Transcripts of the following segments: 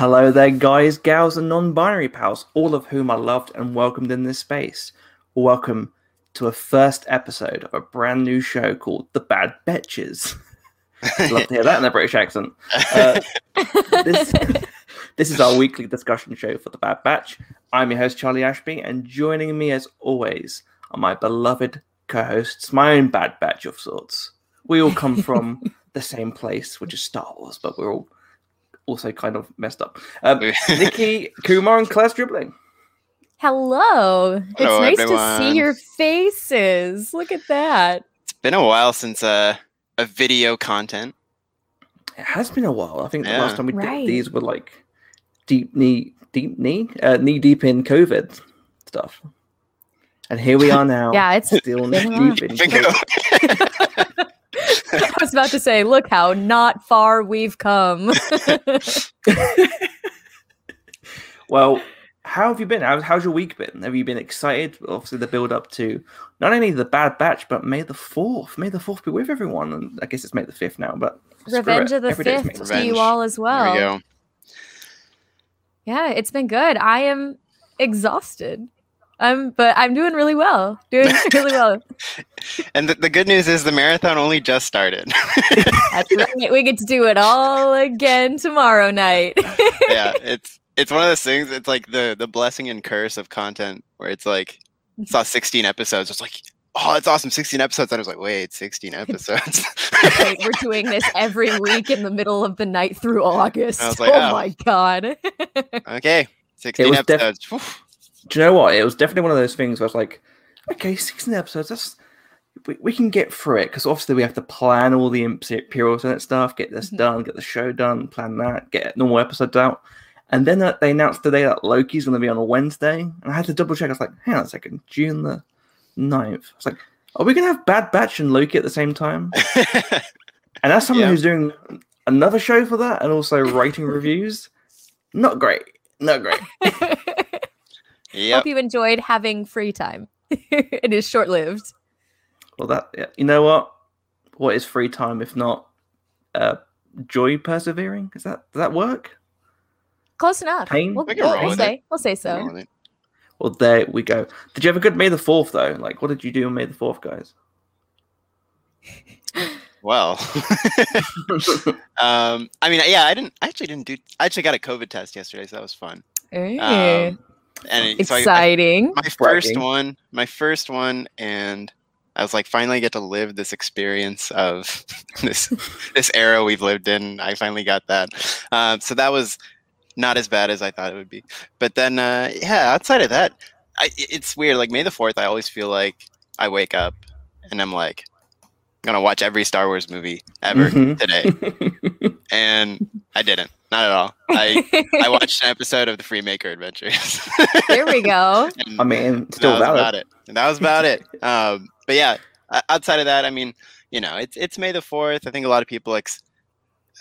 Hello there, guys, gals, and non binary pals, all of whom are loved and welcomed in this space. Welcome to a first episode of a brand new show called The Bad Betches. Love to hear that in a British accent. Uh, this, this is our weekly discussion show for The Bad Batch. I'm your host, Charlie Ashby, and joining me as always are my beloved co hosts, my own Bad Batch of sorts. We all come from the same place, which is Star Wars, but we're all also kind of messed up. Um, Nikki, Kumar, and Claire's dribbling. Hello. It's Hello, nice to see your faces. Look at that. It's been a while since uh, a video content. It has been a while. I think the last time we Right. did these were like deep knee, deep knee, uh, knee deep in COVID stuff. And here we are now. Yeah, it's still knee been a while. deep in COVID. I was about to say, look how not far we've come. Well, how have you been? How, how's your week been? Have you been excited? Obviously, the build up to not only the Bad Batch, but May the Fourth. May the Fourth be with everyone. And I guess it's May the Fifth now, but Revenge of the Every day Fifth the to you all as There well. we go. Yeah, it's been good. I am exhausted. Um, but I'm doing really well. Doing really well. And the, the good news is the marathon only just started. That's right. We get to do it all again tomorrow night. yeah, it's it's one of those things. It's like the the blessing and curse of content, where it's like saw 16 episodes. It's like, oh, it's awesome, 16 episodes. And I was like, wait, 16 episodes. Wait, we're doing this every week in the middle of the night through August. I was like, oh, oh. my god. okay, 16 was def- episodes. Whew. Do you know what? It was definitely one of those things where I was like, okay, 16 episodes, that's we, we can get through it because obviously we have to plan all the Imperial Senate stuff, get this Mhm. done, get the show done, plan that, get normal episodes out. And then uh, they announced today that Loki's going to be on a Wednesday. And I had to double check. I was like, hang on a second, June the 9th. I was like, are we going to have Bad Batch and Loki at the same time? And as someone Yeah. who's doing another show for that and also writing reviews, not great. Not great. yep. Hope you enjoyed having free time. it is short lived. Well, that you know what? What is free time if not uh, joy persevering? Is that does that work? Close enough. Pain? We'll, We can we'll- roll we'll with say. We'll say so. Well, there we go. Did you have a good May the Fourth though? Like, what did you do on May the Fourth, guys? Well, um, I mean, yeah, I didn't. I actually didn't do. I actually got a COVID test yesterday, so that was fun. Hey, Um, and it- so I- I- Exciting. my first Bragging. one, my first one, and I was like, finally get to live this experience of this this era we've lived in. I finally got that. Um, so that was not as bad as I thought it would be. But then, uh, yeah, outside of that, I, it's weird. Like May the Fourth, I always feel like I wake up and I'm like, I'm gonna watch every Star Wars movie ever Mhm. today, and I didn't. Not at all. I I watched an episode of the Freemaker Adventures. there we go. And I mean, still that was about it. And that was about it. Um, but yeah, outside of that, I mean, you know, it's it's May the Fourth. I think a lot of people like s-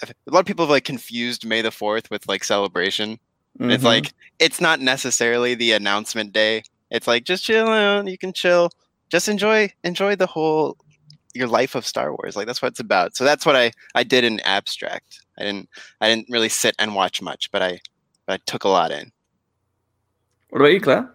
a lot of people have like confused May the Fourth with like celebration. It's Mhm. like it's not necessarily the announcement day. It's like just chill out. You can chill. Just enjoy enjoy the whole your life of Star Wars. Like that's what it's about. So that's what I I did in abstract. I didn't I didn't really sit and watch much, but I but I took a lot in. What about you, Claire?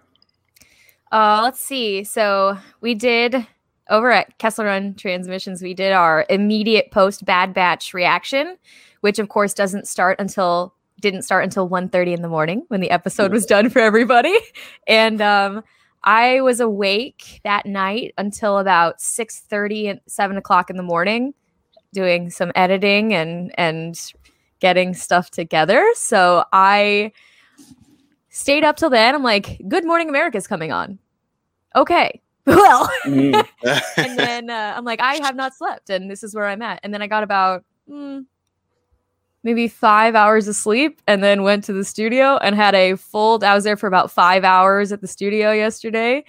Uh, let's see. So we did over at Kessel Run Transmissions, we did our immediate post Bad Batch reaction, which of course doesn't start until didn't start until 1.30 in the morning when the episode was done for everybody. And um, I was awake that night until about 6.30 and 7 o'clock in the morning doing some editing and and getting stuff together. So I stayed up till then. I'm like, Good Morning America is coming on. Okay. Well, Mm. and then uh, I'm like, I have not slept, and this is where I'm at. And then I got about mm, maybe five hours of sleep, and then went to the studio and had a full. I was there for about five hours at the studio yesterday,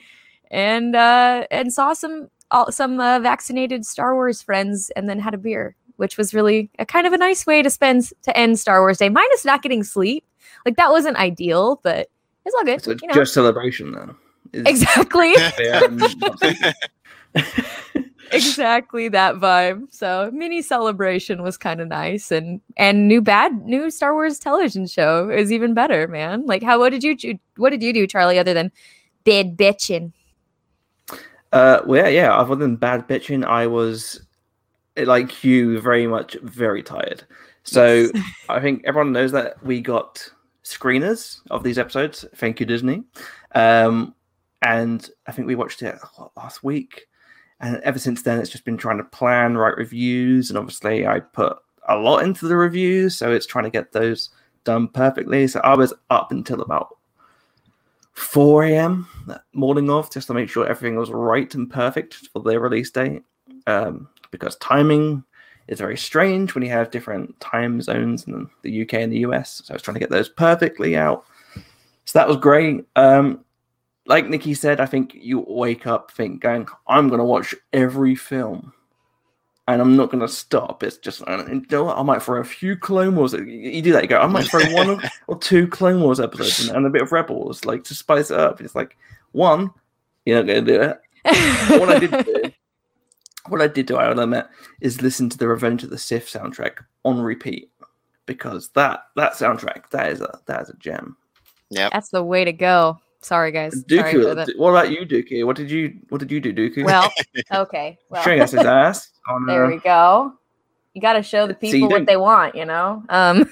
and uh, and saw some all, some uh, vaccinated Star Wars friends, and then had a beer, which was really a kind of a nice way to spend to end Star Wars Day. Minus not getting sleep, like that wasn't ideal, but it's all good. so it's you know? just celebration then. Is- exactly. exactly that vibe. So mini celebration was kind of nice, and and new bad new Star Wars television show is even better, man. Like, how what did you do? What did you do, Charlie? Other than bed bitching? Uh, well, yeah, yeah. Other than bad bitching, I was like you, very much very tired. So Yes. I think everyone knows that we got screeners of these episodes. Thank you, Disney. Um, and I think we watched it what, last week. And ever since then, it's just been trying to plan, write reviews. And obviously, I put a lot into the reviews. So it's trying to get those done perfectly. So I was up until about 4 a.m. that morning of just to make sure everything was right and perfect for their release date. Um, because timing is very strange when you have different time zones in the UK and the US. So I was trying to get those perfectly out. So that was great. Um, like Nikki said, I think you wake up think going, I'm going to watch every film. And I'm not going to stop. It's just, and you know what? I might throw a few Clone Wars. You- You do that. You go, I might throw one or- or two Clone Wars episodes and, and a bit of Rebels, like to spice it up. It's like, one, you're not going to do it what I did do, what I did do, I will admit, is listen to the Revenge of the Sith soundtrack on repeat because that that soundtrack that is a that is a gem. Yeah, That's the way to go. Sorry, guys. Sorry Dooku, the- what about you, Dooku? What did you what did you do, Dooku? Well, okay. Well, showing us his ass. On, there uh, we go. You got to show the See, you people what they want, you know. Um,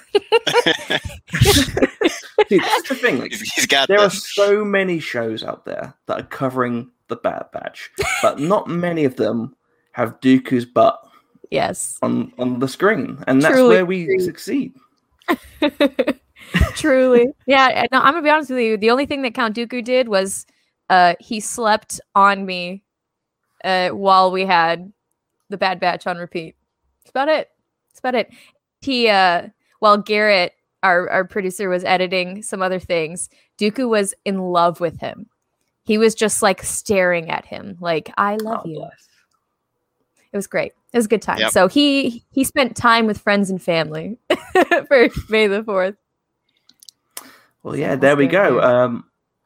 see, that's the thing. Like, he's, he's got there are so many shows out there that are covering the Bad Batch, but not many of them have Dooku's butt yes. on on the screen, and that's Truly where we succeed. Truly. Yeah. No, I'm gonna be honest with you. The only thing that Count Dooku did was uh he slept on me uh while we had the Bad Batch on repeat. That's about it. That's about it. He uh while Garrett, our our producer, was editing some other things, Dooku was in love with him. He was just like staring at him, like, I love Oh, you. bless. It was great. It was a good time. Yep. So he he spent time with friends and family for May the fourth. Well, yeah, there we go. Um,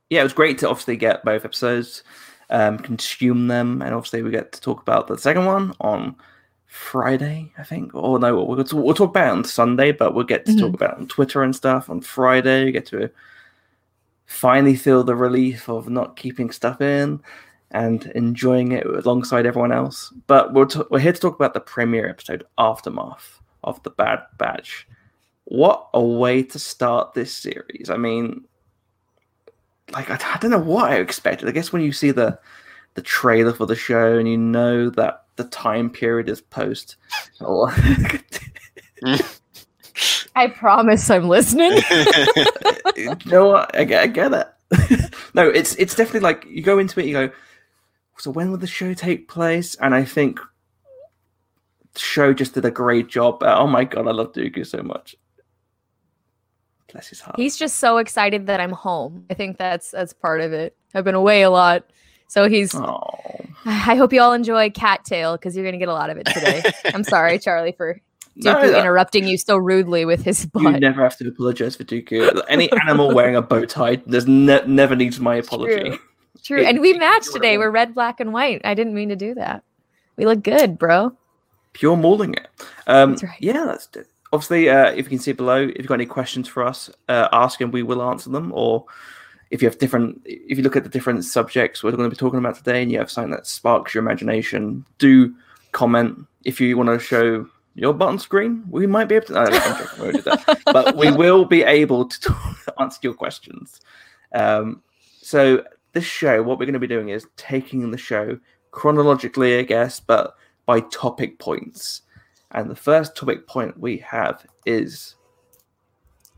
yeah, it was great to obviously get both episodes, um, consume them, and obviously we get to talk about the second one on Friday, I think. Or no, we'll, talk, we'll talk about it on Sunday, but we'll get to talk about it on Twitter and stuff on Friday. We get to finally feel the relief of not keeping stuff in and enjoying it alongside everyone else. But we're, t- we're here to talk about the premiere episode, Aftermath of the Bad Batch what a way to start this series. I mean, like I, I don't know what I expected. I guess when you see the the trailer for the show and you know that the time period is post. I promise I'm listening. you know what? I get, I get it. no, it's it's definitely like you go into it. You go. So when will the show take place? And I think the show just did a great job. Uh, oh my god, I love Dooku so much. Bless his heart. he's just so excited that I'm home. I think that's that's part of it. I've been away a lot. So he's Oh. I hope you all enjoy Cattail because you're gonna get a lot of it today. I'm sorry, Charlie, for No, Dooku that- interrupting you so rudely with his butt. You never have to apologize for Dooku. Any animal wearing a bow tie there's ne- never needs my apology. True. True. It- And we matched today. We're red, black, and white. I didn't mean to do that. We look good, bro. Pure mauling it. Um, That's right. Yeah, that's obviously. Uh, if you can see below, if you've got any questions for us, uh, ask and we will answer them. Or if you have different, if you look at the different subjects we're going to be talking about today, and you have something that sparks your imagination, do comment. If you want to show your button screen, we might be able to. No, joking, we that. but we will be able to answer your questions. Um, so this show, what we're going to be doing is taking the show chronologically, I guess, but by topic points. And the first topic point we have is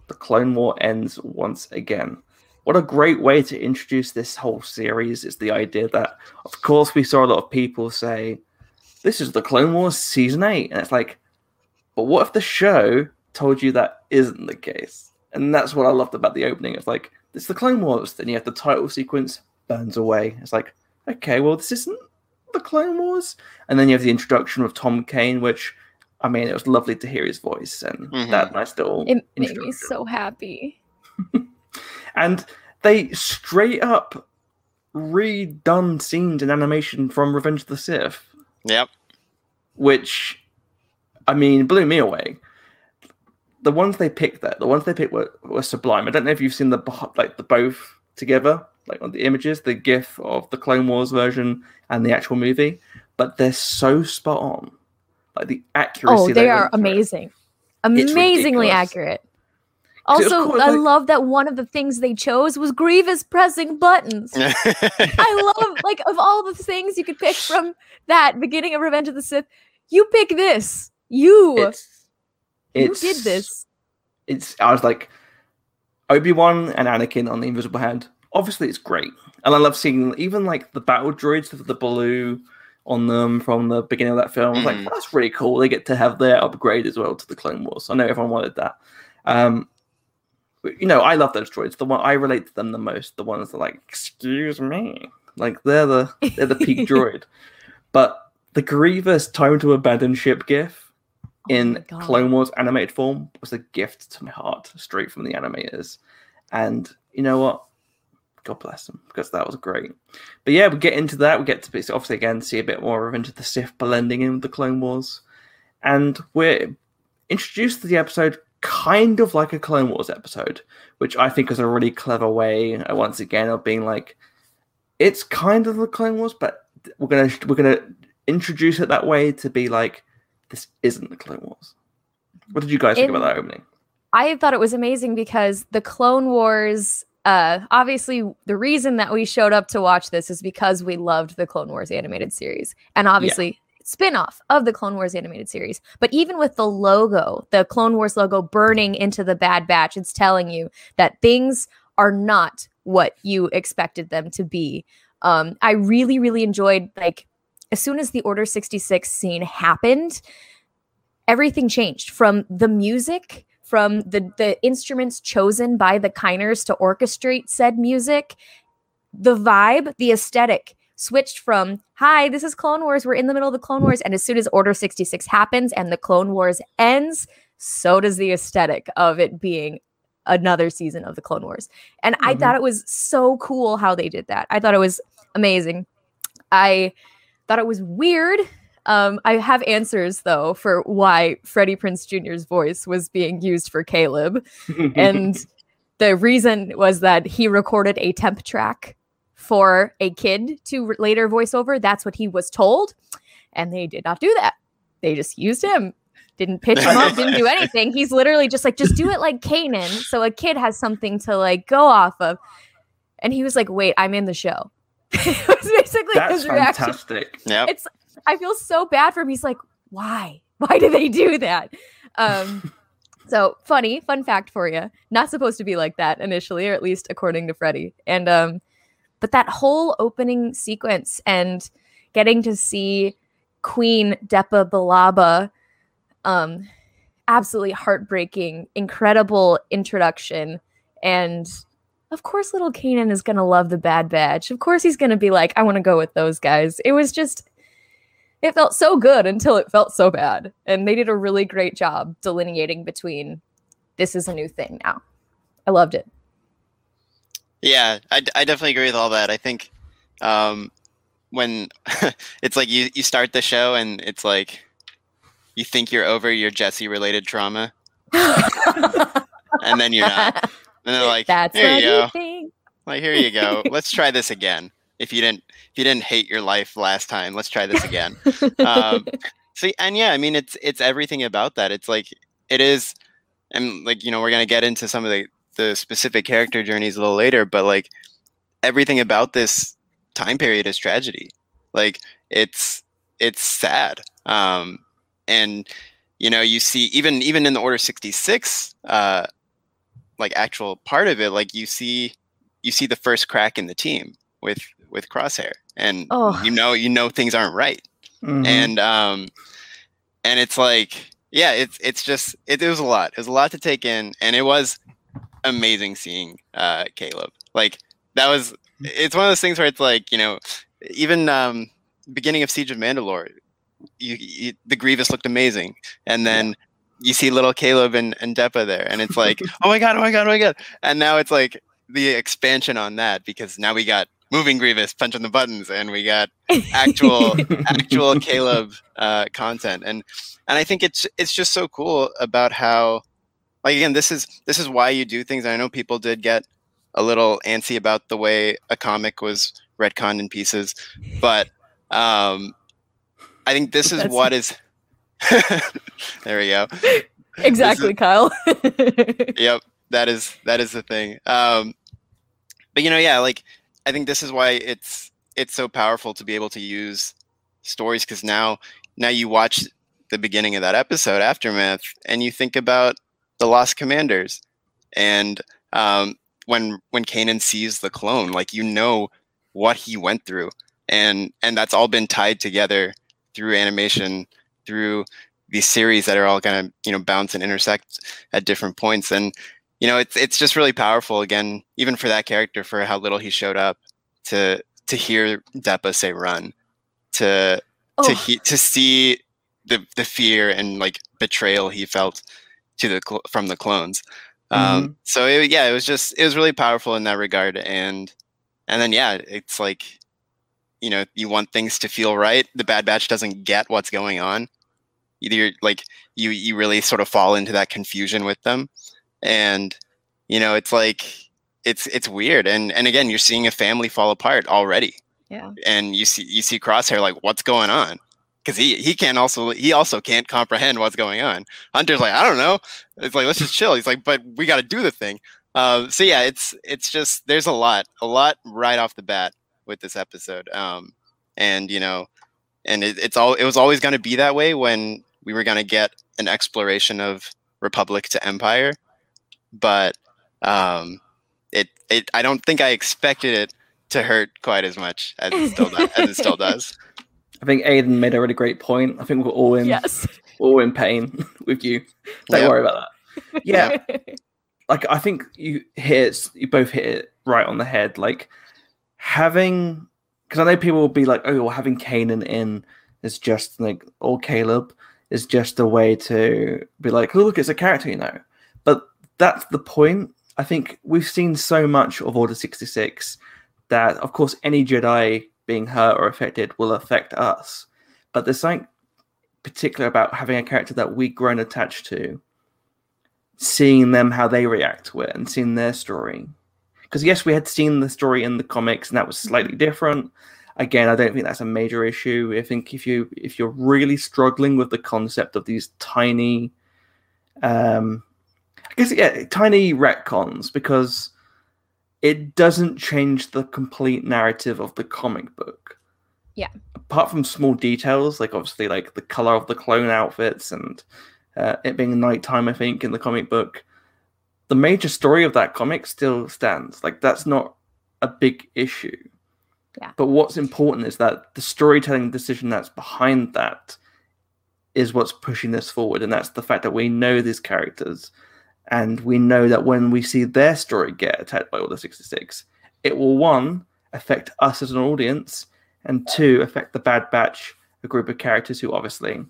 the Clone War ends once again. What a great way to introduce this whole series is the idea that, of course, we saw a lot of people say, This is the Clone Wars season 8. And it's like, but what if the show told you that isn't the case? And that's what I loved about the opening. It's like, it's the Clone Wars. Then you have the title sequence, burns away. It's like, okay, well, this isn't the Clone Wars. And then you have the introduction of Tom Kane, which, I mean, it was lovely to hear his voice and Mhm. that nice little. It made me so happy. And they straight up redone scenes in animation from Revenge of the Sith. Yep. which I mean blew me away. The ones they picked there, the ones they picked were, were sublime. I don't know if you've seen the like the both together, like on the images, the GIF of the Clone Wars version and the actual movie, but they're so spot on. Like the accuracy. Oh, they are went through. amazing. Amazingly ridiculous. accurate. 'Cause of Also, course, I like- love that one of the things they chose was Grievous pressing buttons. I love like of all the things you could pick from that beginning of Revenge of the Sith, you pick this. You It's, you it's, did this. It's. I was like, Obi Wan and Anakin on the Invisible Hand. Obviously, it's great, and I love seeing even like the battle droids with the blue on them from the beginning of that film. I was like, that's really cool. They get to have their upgrade as well to the Clone Wars. I know everyone wanted that. Um, but, you know, I love those droids. The one I relate to them the most. The ones that are like, excuse me, like they're the they're the peak droid. But the Grievous time to abandon ship gif Oh in. Clone Wars animated form was a gift to my heart, straight from the animators. And you know what? God bless them, because that was great. But yeah, we get into that. We get to obviously again see a bit more of into the Sith blending in with the Clone Wars, and we're introduced to the episode kind of like a Clone Wars episode, which I think is a really clever way, uh, once again, of being like, it's kind of the Clone Wars, but we're gonna we're gonna introduce it that way to be like, this isn't the Clone Wars. What did you guys think In- about that opening? I thought it was amazing because the Clone Wars. Uh, obviously, the reason that we showed up to watch this is because we loved the Clone Wars animated series, and obviously, spin-off of the Clone Wars animated series. But even with the logo, the Clone Wars logo burning into the Bad Batch, it's telling you that things are not what you expected them to be. Um, I really, really enjoyed like as soon as the Order 66 scene happened, everything changed from the music, from the the instruments chosen by the Kiners to orchestrate said music, the vibe, the aesthetic switched from hi this is clone wars we're in the middle of the clone wars and as soon as order 66 happens and the clone wars ends so does the aesthetic of it being another season of the clone wars. And i Mhm. thought it was so cool how they did that. I thought it was amazing. I thought it was weird um, I have answers though for why Freddie Prinze Jr.'s voice was being used for Caleb, and the reason was that he recorded a temp track for a kid to re- later voice over. That's what he was told, and they did not do that. They just used him. Didn't pitch him up, didn't do anything. He's literally just like, just do it like Kanan, so a kid has something to like go off of. And he was like, "Wait, I'm in the show." it was basically That's his reaction. fantastic. yep. It's I feel so bad for him. He's like, why? Why do they do that? Um, so funny, fun fact for you. Not supposed to be like that initially, or at least according to Freddie. And um, but that whole opening sequence and getting to see Queen Depa Billaba, um, absolutely heartbreaking, incredible introduction, and of course, little Kanan is gonna love the Bad Batch. Of course, he's gonna be like, I want to go with those guys. It was just, it felt so good until it felt so bad, and they did a really great job delineating between this is a new thing now. I loved it. Yeah, I definitely agree with all that. I think um, when it's like you, you start the show and it's like you think you're over your Jesse related trauma, and then you're not. And they're like, That's here you go. Like, here you go. Let's try this again. If you didn't, if you didn't hate your life last time, let's try this again. um, see, and yeah, I mean, it's it's everything about that. It's like it is, and like you know, we're gonna get into some of the the specific character journeys a little later, but like everything about this time period is tragedy. Like it's it's sad, um, and you know, you see even even in the Order sixty six, uh, like actual part of it, like you see you see the first crack in the team with with Crosshair, and Oh. you know you know things aren't right. Mhm. and um and it's like yeah it's it's just it, it was a lot. It was a lot to take in and it was amazing seeing uh caleb. Like that was it's one of those things where it's like you know even um beginning of siege of mandalore you, you the grievous looked amazing. And then you see little caleb and, and depa there and it's like oh my god oh my god oh my god. And now it's like the expansion on that because now we got moving Grievous punching the buttons, and we got actual actual Caleb uh, content, and and I think it's it's just so cool about how, like again, this is this is why you do things. I know people did get a little antsy about the way a comic was retconned in pieces, but um, I think this is That's- what is. there we go. exactly, Kyle. yep that is that is the thing um but you know yeah like i think this is why it's it's so powerful to be able to use stories because now now you watch the beginning of that episode aftermath and you think about the lost commanders and um when when kanan sees the clone like you know what he went through and and that's all been tied together through animation through these series that are all going to you know bounce and intersect at different points and you know it's it's just really powerful again even for that character for how little he showed up to to hear Depa say run to to Oh, he, to see the the fear and like betrayal he felt to the cl- from the clones. Um so it, yeah it was just it was really powerful in that regard and and then yeah it's like you know you want things to feel right. The bad batch doesn't get what's going on. Either you're, like you you really sort of fall into that confusion with them and you know it's like it's it's weird. And and again you're seeing a family fall apart already. Yeah. and you see you see crosshair like what's going on? Because he he can't also he also can't comprehend what's going on. Hunter's like i don't know. It's like let's just chill. He's like but we got to do the thing. Um so yeah it's it's just there's a lot a lot right off the bat with this episode. Um and you know and it, it's all it was always going to be that way when we were going to get an exploration of republic to empire but um it it i don't think i expected it to hurt quite as much as it still does, as it still does I think Aiden made a really great point. I think we're all in yes. all in pain with you. Don't Yep. worry about that. Yeah, like I think you hit it, you both hit it right on the head. Like having because I know people will be like, oh, well, having Kanan in is just like or Caleb is just a way to be like, oh, look, it's a character, you know. That's the point. I think we've seen so much of Order 66 that, of course, any Jedi being hurt or affected will affect us. But there's something particular about having a character that we've grown attached to, seeing them how they react to it and seeing their story. Because yes, we had seen the story in the comics and that was slightly different. Again, I don't think that's a major issue. I think if you if you're really struggling with the concept of these tiny um I guess yeah, tiny retcons because it doesn't change the complete narrative of the comic book. Yeah. Apart from small details, like obviously like the color of the clone outfits and uh, it being nighttime, I think, in the comic book, the major story of that comic still stands. Like that's not a big issue. Yeah. But what's important is that the storytelling decision that's behind that is what's pushing this forward, and that's the fact that we know these characters, and we know that when we see their story get attacked by Order 66, it will one affect us as an audience, and two affect the Bad Batch, a group of characters who obviously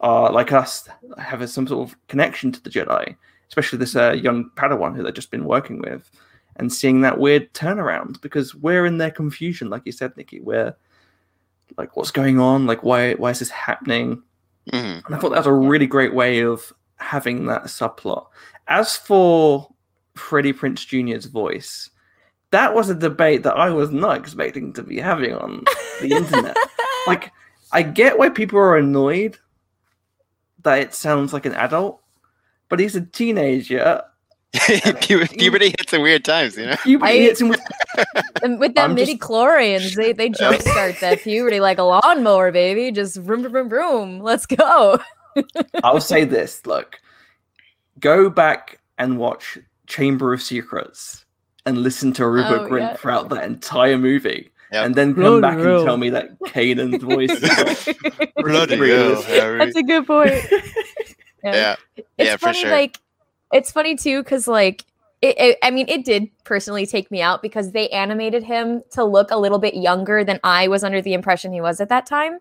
are like us, have some sort of connection to the Jedi, especially this uh, young Padawan who they've just been working with, and seeing that weird turnaround because we're in their confusion, like you said, Nikki. We're like, what's going on? Like, why why is this happening? Mhm. And I thought that was a really great way of having that subplot. As for Freddie Prinze Jr.'s voice, that was a debate that I was not expecting to be having on the internet. Like, I get why people are annoyed that it sounds like an adult, but he's a teenager. Pu- puberty hits in weird times you know Puberty I- hits him with And with them I'm just- midi chlorians, they they jumpstart that puberty like a lawnmower, baby. Just vroom vroom vroom vroom. Let's go. I'll say this: look, go back and watch Chamber of Secrets and listen to Rupert Oh, Grint yeah. throughout that entire movie, Yep. and then come Bloody back hell. and tell me that Kanan's voice. is bloody Really? hell, Harry. That's a good point. yeah It's Yeah, for funny, sure. like it's funny too, because like it, it, I mean, it did personally take me out because they animated him to look a little bit younger than I was under the impression he was at that time.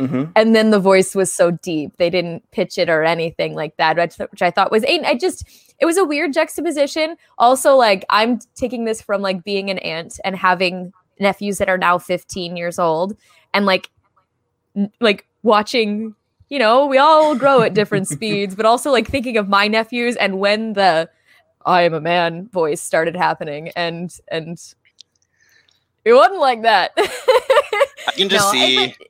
Mhm. And then the voice was so deep; they didn't pitch it or anything like that, which, which I thought was. I just, it was a weird juxtaposition. Also, like I'm taking this from like being an aunt and having nephews that are now 15 years old and like n- like watching you know we all grow at different speeds but also like thinking of my nephews and when the i am a man voice started happening and and it wasn't like that I can just No, I see, think-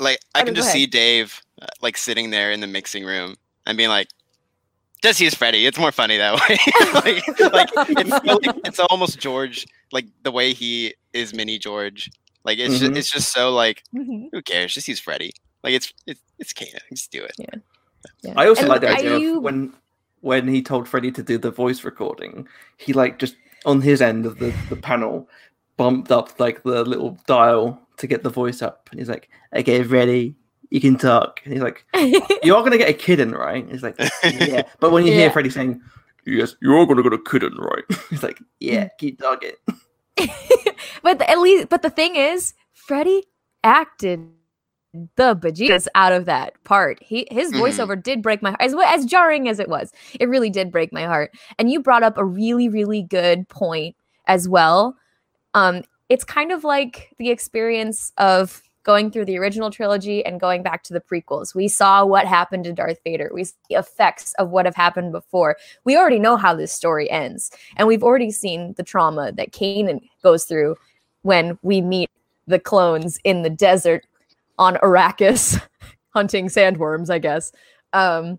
like, I Oh, can no, go just see. Dave, uh, like, sitting there in the mixing room and being like, just use Freddie. It's more funny that way. like, like, it's, like, it's almost George, like, the way he is mini George. Like, it's, Mhm. just, it's just so, like, Mhm. who cares? Just use Freddie. Like, it's, it's, it's Kanan. Just do it. Yeah. I also And like the idea you- of when when he told Freddie to do the voice recording, he like just on his end of the, the panel bumped up like the little dial to get the voice up. And he's like, Okay, ready, you can talk. And he's like, You are gonna get a kid in, right? He's like, Yeah. But when you hear Yeah. Freddie saying, Yes, you are gonna get a kid in, right? He's like, Yeah, Mm. keep talking. but at least, but the thing is, Freddie acted the bejesus out of that part. He his Mhm. voiceover did break my heart, as as jarring as it was. It really did break my heart. And you brought up a really really good point as well. Um, it's kind of like the experience of going through the original trilogy and going back to the prequels. We saw what happened to Darth Vader. We see the effects of what have happened before. We already know how this story ends. And we've already seen the trauma that Kanan goes through when we meet the clones in the desert on Arrakis, hunting sandworms, I guess. Um,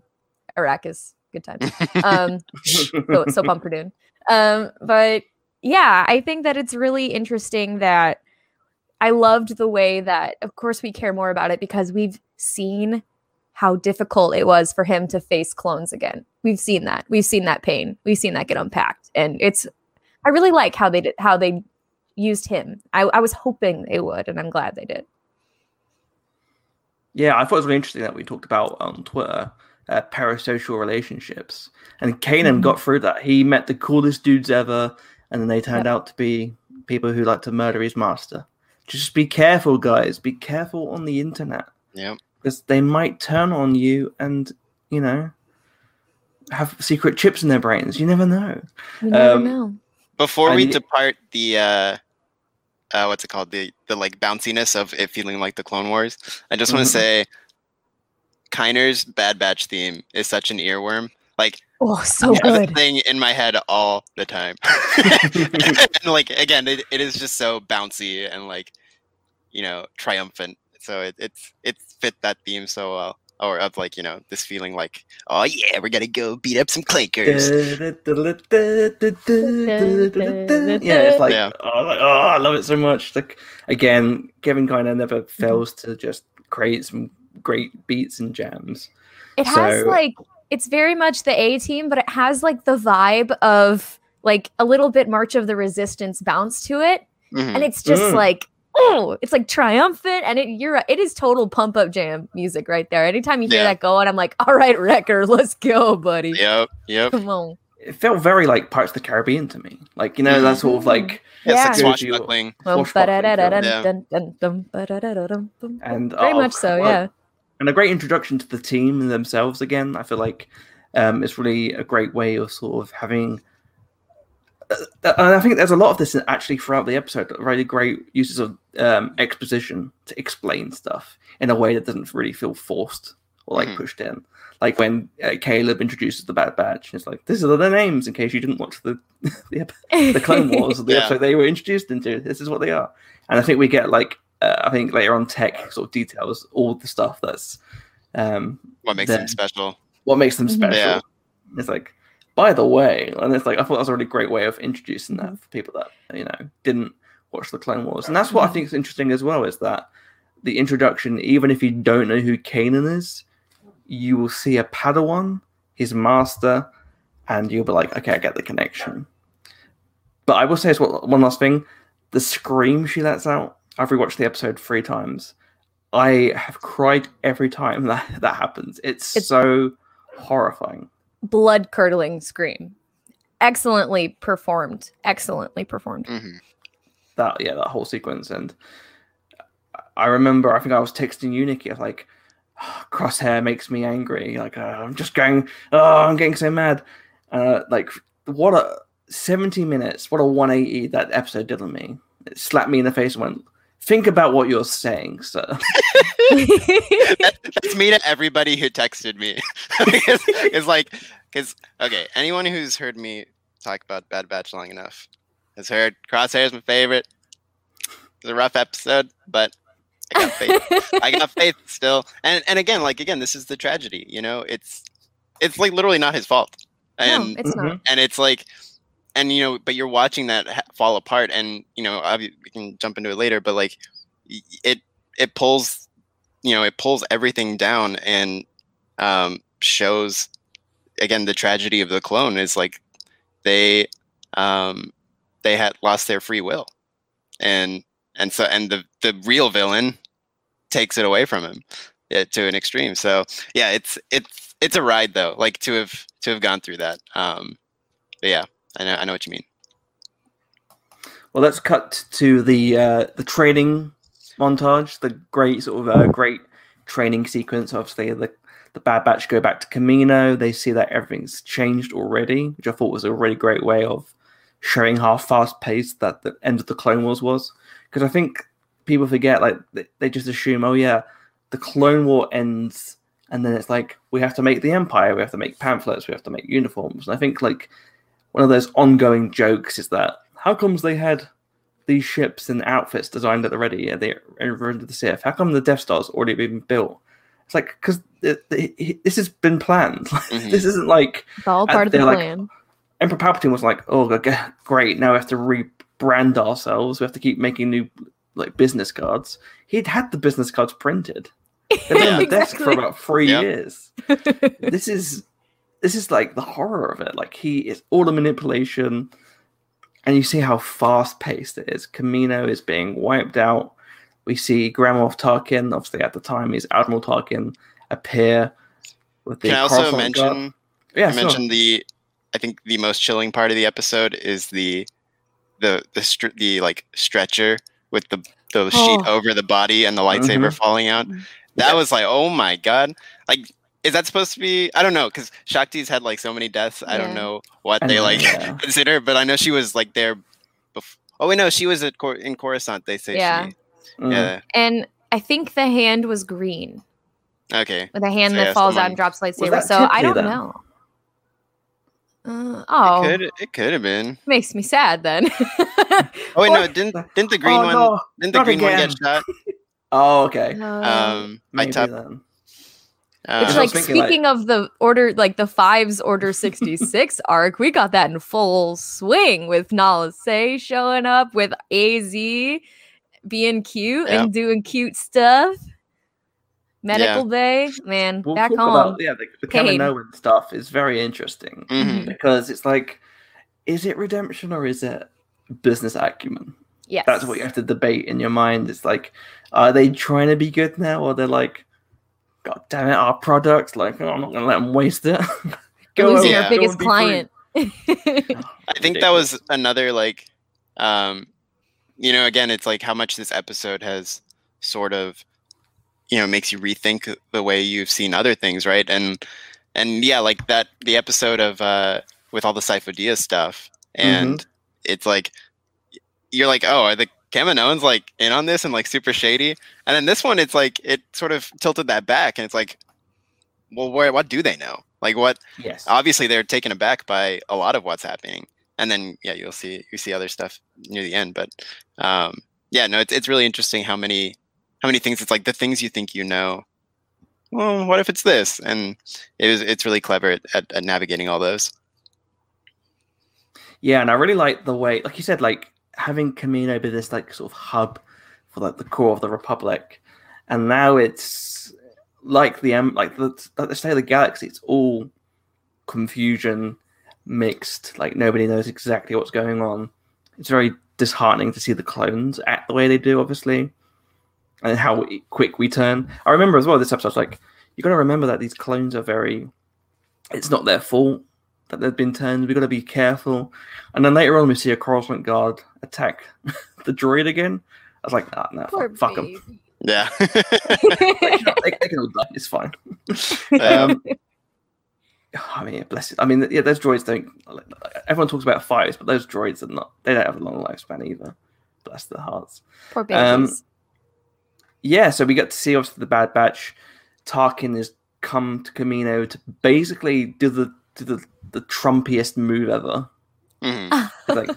Arrakis, good time. Um, so, so Pumperdoon. Um, but yeah, I think that it's really interesting that I loved the way that, of course, we care more about it because we've seen how difficult it was for him to face clones again. We've seen that. We've seen that pain. We've seen that get unpacked, and it's. I really like how they did how they used him. I, I was hoping they would, and I'm glad they did. Yeah, I thought it was really interesting that we talked about on Twitter uh, parasocial relationships, and Kanan Mhm. got through that. He met the coolest dudes ever, and then they turned out to be people who like to murder his master. Just be careful, guys. Be careful on the internet Yep. because they might turn on you and you know have secret chips in their brains. You never know. You never Um, know. Before And we y- depart the uh uh what's it called? The the like bounciness of it feeling like the Clone Wars, I just want to say Kiner's Bad Batch theme is such an earworm. Like Oh, so I good. thing in my head all the time. and like again, it, it is just so bouncy and like you know, triumphant. So it it's it fit that theme so well. Or of like, you know, this feeling like, oh yeah, we're gonna go beat up some clankers. Yeah, it's like, Yeah. oh, like, oh, I love it so much. Like again, Kevin Kiner never mm-hmm. fails to just create some great beats and jams. It has So- like it's very much the A team, but it has like the vibe of like a little bit March of the Resistance bounce to it, Mhm. and it's just Mm. like oh, it's like triumphant, and it you're it is total pump up jam music right there. Anytime you hear Yeah. that going, I'm like, all right, Wrecker, let's go, buddy. Yep, yep. Come on. It felt very like Pirates of the Caribbean to me. Like you know, that sort of like Yeah, Yeah. it's like swashbuckling. Bum, Swashbuckling bum. And, very oh, much so, yeah. And a great introduction to the team themselves again. I feel like um, it's really a great way of sort of having. Uh, and I think there's a lot of this actually throughout the episode. Really great uses of um, exposition to explain stuff in a way that doesn't really feel forced or like Mhm. pushed in. Like when uh, Caleb introduces the Bad Batch, it's like these are their names in case you didn't watch the the, ep- the Clone Wars or the Yeah. episode they were introduced into. This is what they are, and I think we get like uh, I think later on tech sort of details all the stuff that's um, What makes Then- them special? what makes them Mhm. special. Yeah. It's like, by the way, and it's like I thought that was a really great way of introducing that for people that you know didn't watch the Clone Wars, and that's what I Mm-hmm. think is interesting as well is that the introduction, even if you don't know who Kanan is, you will see a Padawan, his master, and you'll be like, okay, I get the connection. But I will say as well, one last thing: the scream she lets out. I've rewatched the episode three times. I have cried every time that that happens. It's, It's- so horrifying. Blood curdling scream. Excellently performed. Excellently performed. hmm That yeah, that whole sequence. And I remember, I think I was texting you, Nikki. I like, "Oh, "Crosshair makes me angry. Like uh, I'm just going, oh, I'm getting so mad." Uh, like what a 70 minutes, what a 180 that episode did on me. It slapped me in the face and went, "Think about what you're saying, sir." that, that's me to everybody who texted me. it's, it's like, because okay, anyone who's heard me talk about Bad Batch long enough has heard Crosshair is my favorite. It's a rough episode, but I got faith. I got faith still. And and again, like again, this is the tragedy. You know, it's it's like literally not his fault. And no, it's not. Mm-hmm. and it's like and you know but you're watching that ha- fall apart and you know obvi- we can jump into it later but like it it pulls you know it pulls everything down and um shows again the tragedy of the clone is like they um they had lost their free will. And and so and the the real villain takes it away from him yeah, to an extreme. So yeah it's it's it's a ride though like to have to have gone through that. Um yeah i know i know what you mean Well, let's cut to the uh, the training montage. The great sort of uh, great training sequence. Obviously, the the Bad Batch go back to Kamino. They see that everything's changed already, which I thought was a really great way of showing how fast paced that the end of the Clone Wars was. Because I think people forget, like they, they just assume, oh yeah, the Clone War ends, and then it's like we have to make the Empire, we have to make pamphlets, we have to make uniforms. And I think like one of those ongoing jokes is that how comes they had these ships and outfits designed at the ready at the end of the Sith? How come the Death Star's already been built? It's like because this has been planned. Mhm. this isn't like It's all part of the like- plan. Emperor Palpatine was like, "Oh, okay, great! Now we have to rebrand ourselves. We have to keep making new like business cards." He'd had the business cards printed. They've been on the desk for about three Yep. years. this is this is like the horror of it. Like he is all the manipulation, and you see how fast paced it is. Kamino is being wiped out. We see Grand Moff Tarkin, obviously at the time he's Admiral Tarkin, appear with the can i also Coruscant Guard. Yeah, I sure. mentioned the I think the most chilling part of the episode is the the the str- the like stretcher with the the sheet Oh. over the body and the lightsaber Mhm. falling out. Mhm. That Yeah. was like, oh my god! Like, is that supposed to be? I don't know because Shaak Ti's had like so many deaths. I don't know what I they know, like yeah. consider, but I know she was like there. Bef- oh wait, no, she was at Cor- in Coruscant. They say Yeah. she. Mm. Yeah. and I think the hand was green. Okay. With a hand So, that yeah, falls out and drops lightsaber. that So I don't then? know. Uh, oh, It could. It could have been. makes me sad then. Oh wait, no, What? didn't didn't the green Oh, one? no, Didn't the not green one get shot? Oh, okay. Um, by Maybe top. then. Uh, Which, I like, was thinking, like- speaking of the order, like the Fives Order 66 arc, we got that in full swing with Nala Se showing up with AZ being cute Yeah. and doing cute stuff. Medical Bay, man, We'll back home. about yeah, the, the Cade. Kaminoan stuff is very interesting mhm. because it's like, is it redemption or is it business acumen? yes. That's what you have to debate in your mind. It's like, are they trying to be good now, or they're like, God damn it, our product, like, oh, I'm not gonna let them waste it. Losing Yeah. our go biggest and be free. client. I think that was another like, um, you know, again, it's like how much this episode has sort of, you know, makes you rethink the way you've seen other things, right? And and yeah, like that the episode of uh with all the Sifo-Dyas stuff, and it's like you're like, oh, are the Kaminoans like in on this and like super shady? And then this one, it's like it sort of tilted that back, and it's like, well, where what do they know? Like what yes. obviously they're taken aback by a lot of what's happening and then yeah you'll see you see other stuff near the end but um yeah no it's, it's really interesting how many how many things it's like the things you think you know well what if it's this and it was it's really clever at, at, at navigating all those Yeah, and I really like the way, like you said, like having Kamino be this like sort of hub for like the core of the Republic, and now it's like the M, like the like the state of the galaxy. It's all confusion, mixed. Like nobody knows exactly what's going on. It's very disheartening to see the clones act the way they do, obviously, and how quick we turn. I remember as well this episode. I was like, you got to remember that these clones are very. It's not their fault that they've been turned. We've got to be careful. And then later on, we see a Coruscant guard attack the droid again. I was like, ah, no, Poor fuck, fuck them. yeah they, they can all die. It's fine. Um, I mean, bless it. I mean, yeah, those droids don't. Everyone talks about fives, but those droids are not. They don't have a long lifespan either. bless their hearts. Poor Um, babies. Yeah, so we got to see obviously the Bad Batch. Tarkin has come to Kamino to basically do the do the, the Trumpiest move ever. Mhm. Like,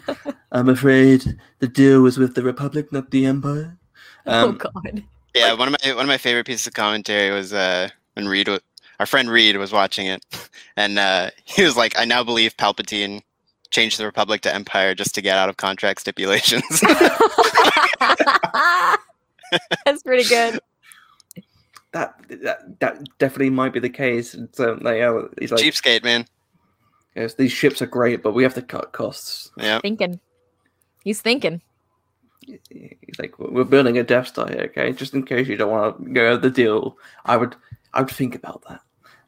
I'm afraid the deal was with the Republic, not the Empire. oh Um, God. Yeah, one of my one of my favorite pieces of commentary was uh, when Reed, wa- our friend Reed, was watching it, and uh, he was like, "I now believe Palpatine changed the Republic to Empire just to get out of contract stipulations." That's pretty good. That, that that definitely might be the case. And So like, yeah, he's like, Cheapskate, man. yes, these ships are great, but we have to cut costs. Yeah, Thinking. He's thinking. He's like, we're building a Death Star here, okay? Just in case you don't want to go over the deal, I would, I would think about that.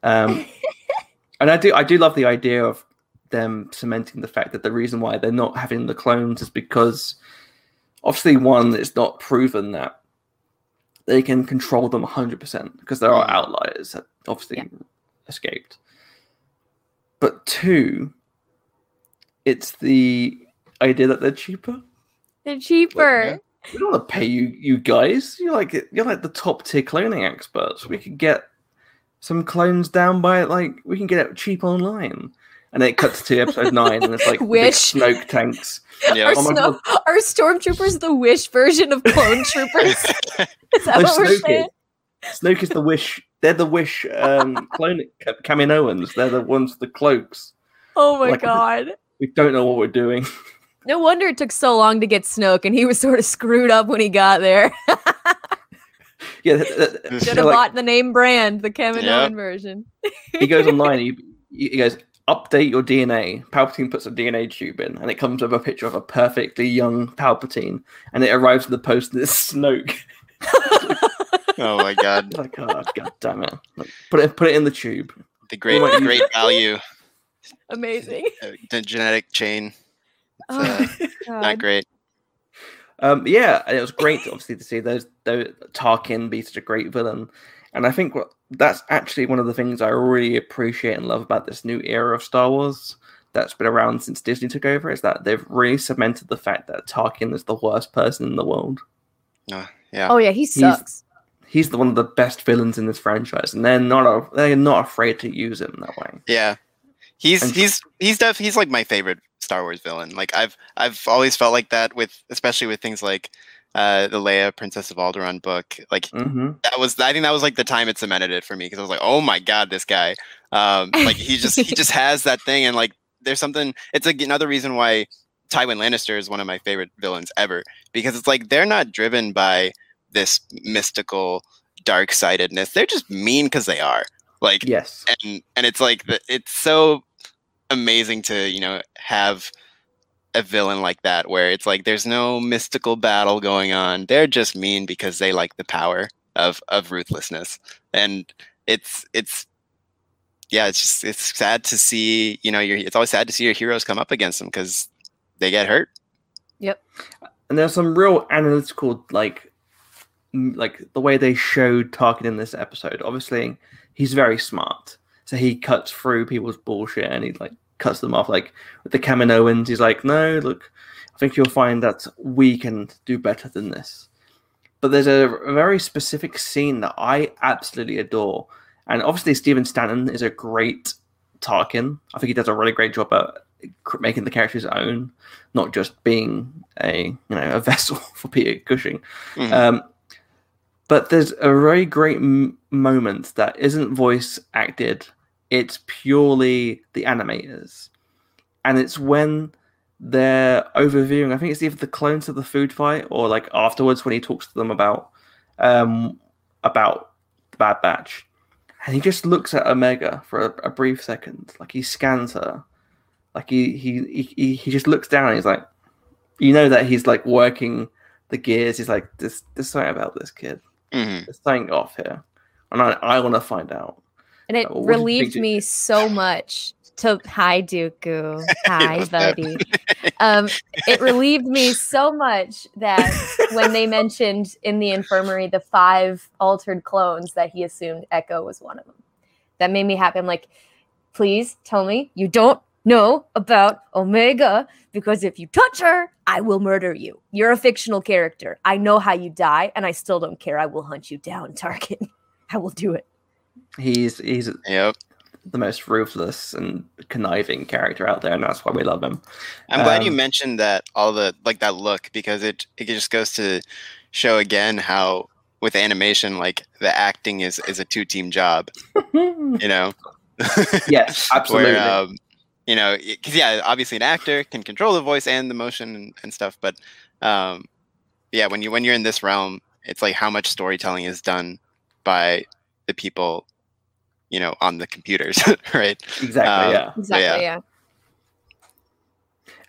Um, and I do, I do love the idea of them cementing the fact that the reason why they're not having the clones is because, obviously, one, it's not proven that they can control them 100% because there are Mm. outliers that obviously escaped. But two, it's the idea that they're cheaper. They're cheaper. We don't want to pay you, you guys. You're like you're like the top tier cloning experts. We could get some clones down by like we can get it cheap online. And then it cuts to episode nine, and it's like the big Wish. Snoke tanks. yeah. Are, Oh my snow- are stormtroopers the wish version of clone troopers? Is that No, what we're saying? is. Snoke is the wish. They're the wish um, clone Kaminoans. They're the ones with the cloaks. Oh my Like- god. We don't know what we're doing. No wonder it took so long to get Snoke and he was sort of screwed up when he got there. Yeah, th- th- Should Should they're have like- bought the name brand, the Kaminoan Yep. version. he goes online. He, he goes, update your DNA. Palpatine puts a DNA tube in, and it comes with a picture of a perfectly young Palpatine, and it arrives in the post and it's Snoke. oh my god, like, oh god damn it! Like, put it, put it in the tube. the great, might great it. value, Amazing. uh, the genetic chain. Oh, uh, God. Not great. Um, yeah, and it was great, obviously, to see those, those Tarkin be such a great villain, and I think what that's actually one of the things I really appreciate and love about this new era of Star Wars that's been around since Disney took over is that they've really cemented the fact that Tarkin is the worst person in the world. Yeah. Oh yeah, he sucks. He's the one of the best villains in this franchise, and they're not a, they're not afraid to use him that way. Yeah. He's And- he's he's def he's like my favorite Star Wars villain. Like I've I've always felt like that with especially with things like uh the Leia Princess of Alderaan book. Like hmm that was I think that was like the time it cemented it for me because I was like, "Oh my god, this guy." Um like he just he just has that thing and like there's something it's like another reason why Tywin Lannister is one of my favorite villains ever because it's like they're not driven by this mystical dark-sightedness. They're just mean because they are. Like Yes. and and it's like the, it's so amazing to you know have a villain like that where it's like there's no mystical battle going on they're just mean because they like the power of of ruthlessness and it's it's yeah it's just it's sad to see you know your it's always sad to see your heroes come up against them because they get hurt Yep. and there's some real analytical like like the way they showed Tarkin in this episode. Obviously, he's very smart, so he cuts through people's bullshit and he like cuts them off. Like with the Kaminoans, he's like, "No, look, I think you'll find that we can do better than this." But there's a, a very specific scene that I absolutely adore, and obviously Stephen Stanton is a great Tarkin. I think he does a really great job at cr- making the character his own, not just being a you know a vessel for Peter Cushing. Mhm. Um, but there's a very great m- moment that isn't voice acted; it's purely the animators, and it's when they're overviewing. I think it's either the clones of the food fight or like afterwards when he talks to them about um about the Bad Batch, and he just looks at Omega for a, a brief second, like he scans her, like he he he, he- he just looks down and he's like, you know that he's like working the gears. He's like, there's, there's something about this kid. Mhm. There's something off here. And I, I want to find out. And it what did you think, relieved Duke? me so much to hi Dooku. Hi, What's buddy. um, it relieved me so much that when they mentioned in the infirmary the five altered clones that he assumed Echo was one of them. That made me happy. I'm like, please tell me you don't know about Omega because if you touch her, I will murder you. You're a fictional character. I know how you die, and I still don't care. I will hunt you down, Tarkin. I will do it. He's he's Yep. the most ruthless and conniving character out there, and that's why we love him. I'm glad you Um, mentioned that all the like that look because it it just goes to show again how with animation like the acting is is a two team job. You know. yes, absolutely. Where, um, you know, because yeah, obviously an actor can control the voice and the motion and, and stuff, but um, yeah, when you when you're in this realm, it's like how much storytelling is done by the people, you know, on the computers, right? exactly. um, yeah. Exactly. yeah. Yeah.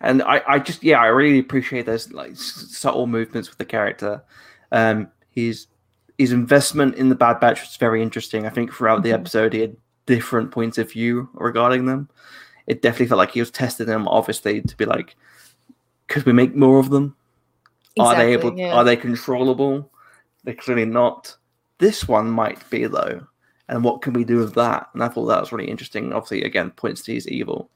and I, I just yeah i really appreciate those like subtle movements with the character um his his investment in the bad batch was very interesting i think throughout the Mhm. episode he had different points of view regarding them it definitely felt like he was testing them obviously to be like could we make more of them? Are they able yeah. are they controllable? They're clearly not. This one might be though and what can we do with that? And i thought that was really interesting obviously again points to his evil.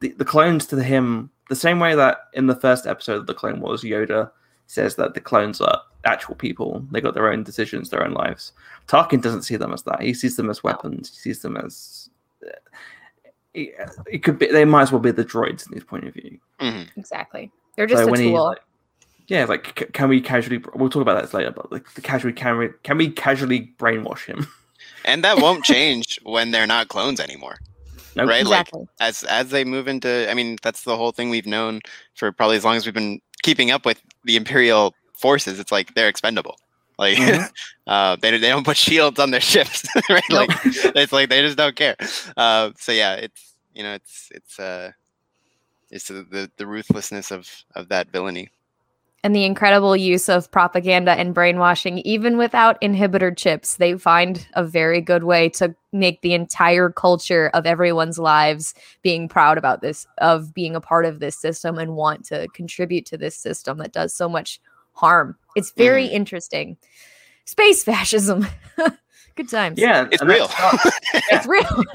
The, the clones to him the same way that in the first episode of the clone wars yoda says that the clones are actual people. They got their own decisions their own lives. Tarkin doesn't see them as that. He sees them as weapons. He sees them as it, it could be they might as well be the droids in his point of view Mhm. Exactly. They're just so a when he tool. like, yeah like c- can we casually we'll talk about that later but like the casually can we can we casually brainwash him And that won't change when they're not clones anymore. Nope. Right? Like exactly. as as they move into I mean, that's the whole thing we've known for probably as long as we've been keeping up with the Imperial forces. It's like they're expendable. Like Mhm. uh, they they don't put shields on their ships, right? Nope. Like it's like they just don't care. Uh, so yeah, it's you know it's it's uh it's the, the the ruthlessness of of that villainy. and the incredible use of propaganda and brainwashing, even without inhibitor chips, they find a very good way to make the entire culture of everyone's lives being proud about this, of being a part of this system and want to contribute to this system that does so much harm. It's very interesting. Space fascism. good times. yeah It's and that real. starts- It's real.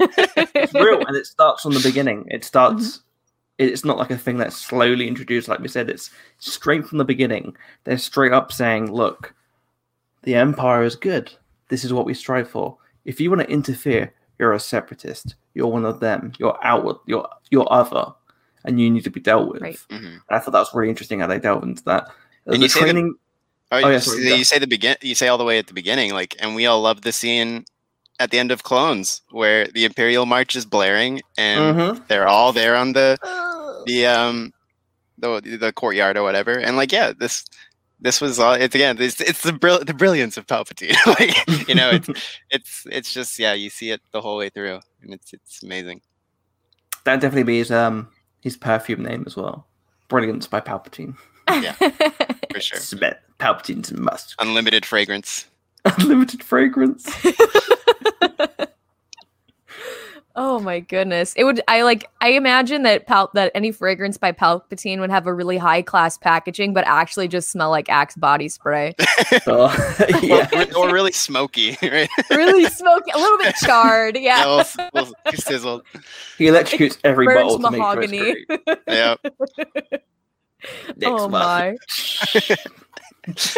it's real and it starts from the beginning it starts it's not like a thing that's slowly introduced like we said it's straight from the beginning they're straight up saying look the empire is good this is what we strive for if you want to interfere you're a separatist you're one of them you're outward you're you're other and you need to be dealt with Right. Mhm. and i thought that was really interesting how they delved into that And the you say the- training Oh, Oh, yeah, you, sorry, say, go. you say the begin. You say all the way at the beginning, like, and we all love the scene at the end of Clones where the Imperial March is blaring and Mhm. they're all there on the the um the the courtyard or whatever, and like, yeah, this this was all. It's again, it's it's the brill- the brilliance of Palpatine. like, you know, it's it's it's just yeah, you see it the whole way through, and it's it's amazing. that'd definitely be his um his perfume name as well brilliance by palpatine Yeah, for sure, Smell- palpatine's must unlimited fragrance. unlimited fragrance Oh my goodness. It would I like I imagine that Pal that any fragrance by Palpatine would have a really high class packaging but actually just smell like Axe body spray. Oh, yeah. or, or really smoky, right? really smoky, a little bit charred. Yeah, Yeah. a little, little sizzled. He electrocutes every Burns bottle to make sure it's mahogany. great. Yeah. Next oh one. my.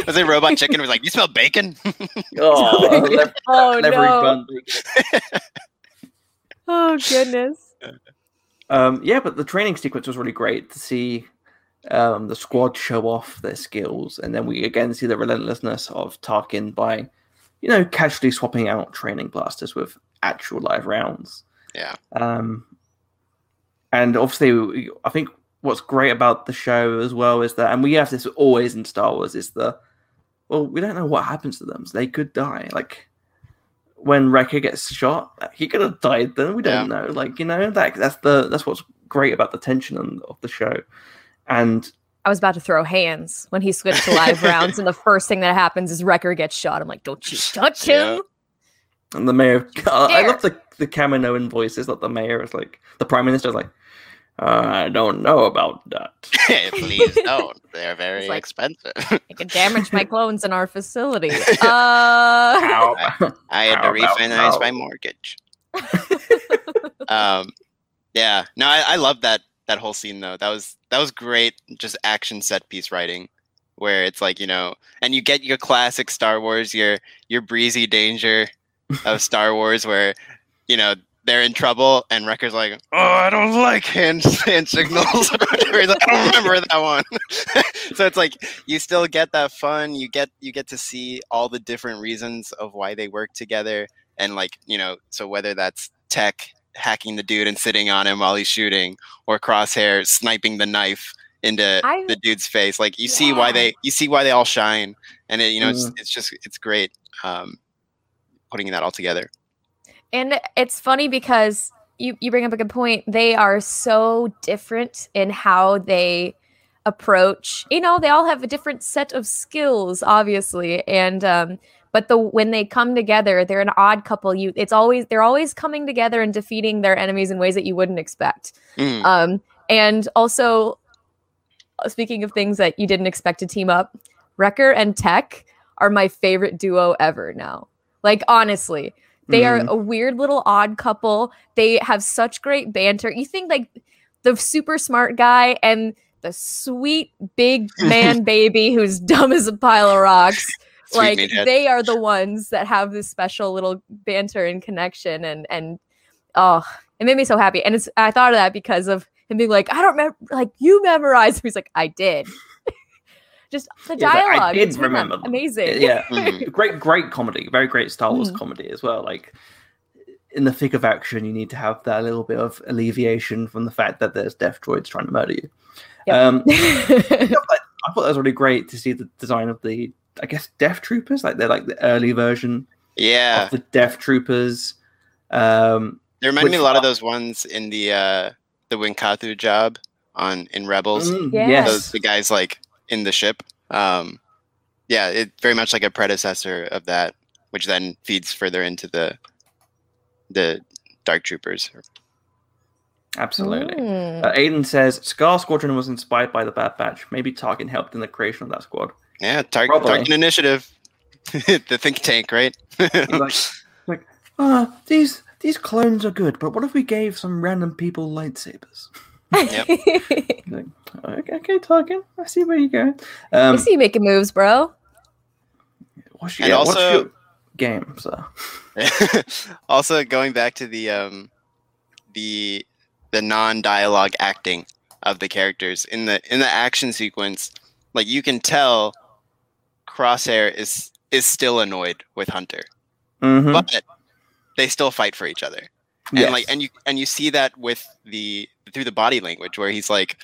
Was it Robot Chicken was like, "You smell bacon"? Oh, lev- Oh no. bacon. Oh goodness. Um, yeah, but the training sequence was really great to see um, the squad show off their skills, and then we again see the relentlessness of Tarkin by, you know, casually swapping out training blasters with actual live rounds. Yeah. Um, and obviously, I think what's great about the show as well is that, and we have this always in Star Wars, is the well, we don't know what happens to them, so they could die. Like when Wrecker gets shot, he could have died. Then we don't know. Like you know, that that's the that's what's great about the tension on, of the show. And I was about to throw hands when he switched to live rounds, and the first thing that happens is Wrecker gets shot. I'm like, don't you touch him. and the mayor, I love the the Kaminoan voices. Like the mayor is like the prime minister is like, uh, I don't know about that. Please don't. They're very like- expensive. I could damage my clones in our facility. Uh How about- I had to How about refinance my mortgage. Um, Yeah, no, I, I love that that whole scene though. That was that was great, just action set piece writing, where it's like you know, and you get your classic Star Wars, your your breezy danger of Star Wars, where you know they're in trouble, and Wrecker's like, "Oh, I don't like hand hand signals." He's like, "I don't remember that one." so it's like you still get that fun. You get you get to see all the different reasons of why they work together, and like you know, so whether that's tech hacking the dude and sitting on him while he's shooting, or Crosshair sniping the knife into I- the dude's face. Like you see why they you see why they all shine, and it, you know it's Mhm. it's just it's great um, putting that all together. And it's funny because you, you bring up a good point. They are so different in how they approach. You know, they all have a different set of skills, obviously. And um, but the when they come together, they're an odd couple. You it's always they're always coming together and defeating their enemies in ways that you wouldn't expect. Mm. Um, and also, uh, speaking of things that you didn't expect to team up, Wrecker and Tech are my favorite duo ever now. Like, honestly, they Mhm. are a weird little odd couple. They have such great banter. You think, like, the super smart guy and the sweet big man baby who's dumb as a pile of rocks. Sweet like meathead. they are the ones that have this special little banter and connection and and oh it made me so happy and it's i thought of that because of him being like i don't remember like you memorized he's like i did just the Yeah, it's like, I dialogue did it's remember them. amazing Yeah, Mhm. great, great comedy. Very great Star Wars Mhm. comedy as well. Like in the thick of action, you need to have that little bit of alleviation from the fact that there's death droids trying to murder you. Yep. Um, I thought that was really great to see the design of the, I guess, Death Troopers. Like they're like the early version Yeah, of the Death Troopers. Um, they remind me which a lot of those ones in the uh, the Wynkahthu job on in Rebels. mm, Yeah. Yes. Those the guys like in the ship. Um, yeah, it very much like a predecessor of that, which then feeds further into the the Dark Troopers. Absolutely. Mm. Uh, Aiden says Scar Squadron was inspired by the Bad Batch. Maybe Tarkin helped in the creation of that squad. Yeah, Tark Probably. Tarkin Initiative, the think tank, right? He's like, like, ah, these these clones are good, but what if we gave some random people lightsabers? He's like, okay, okay, Tarkin, I see where you go. I Um, see you making moves, bro. what's your, And yeah, what's also- your game, sir? also, going back to the um, the the non-dialogue acting of the characters in the in the action sequence, like you can tell, Crosshair is is still annoyed with Hunter, Mm-hmm. but they still fight for each other. and like and you and you see that with the through the body language where he's like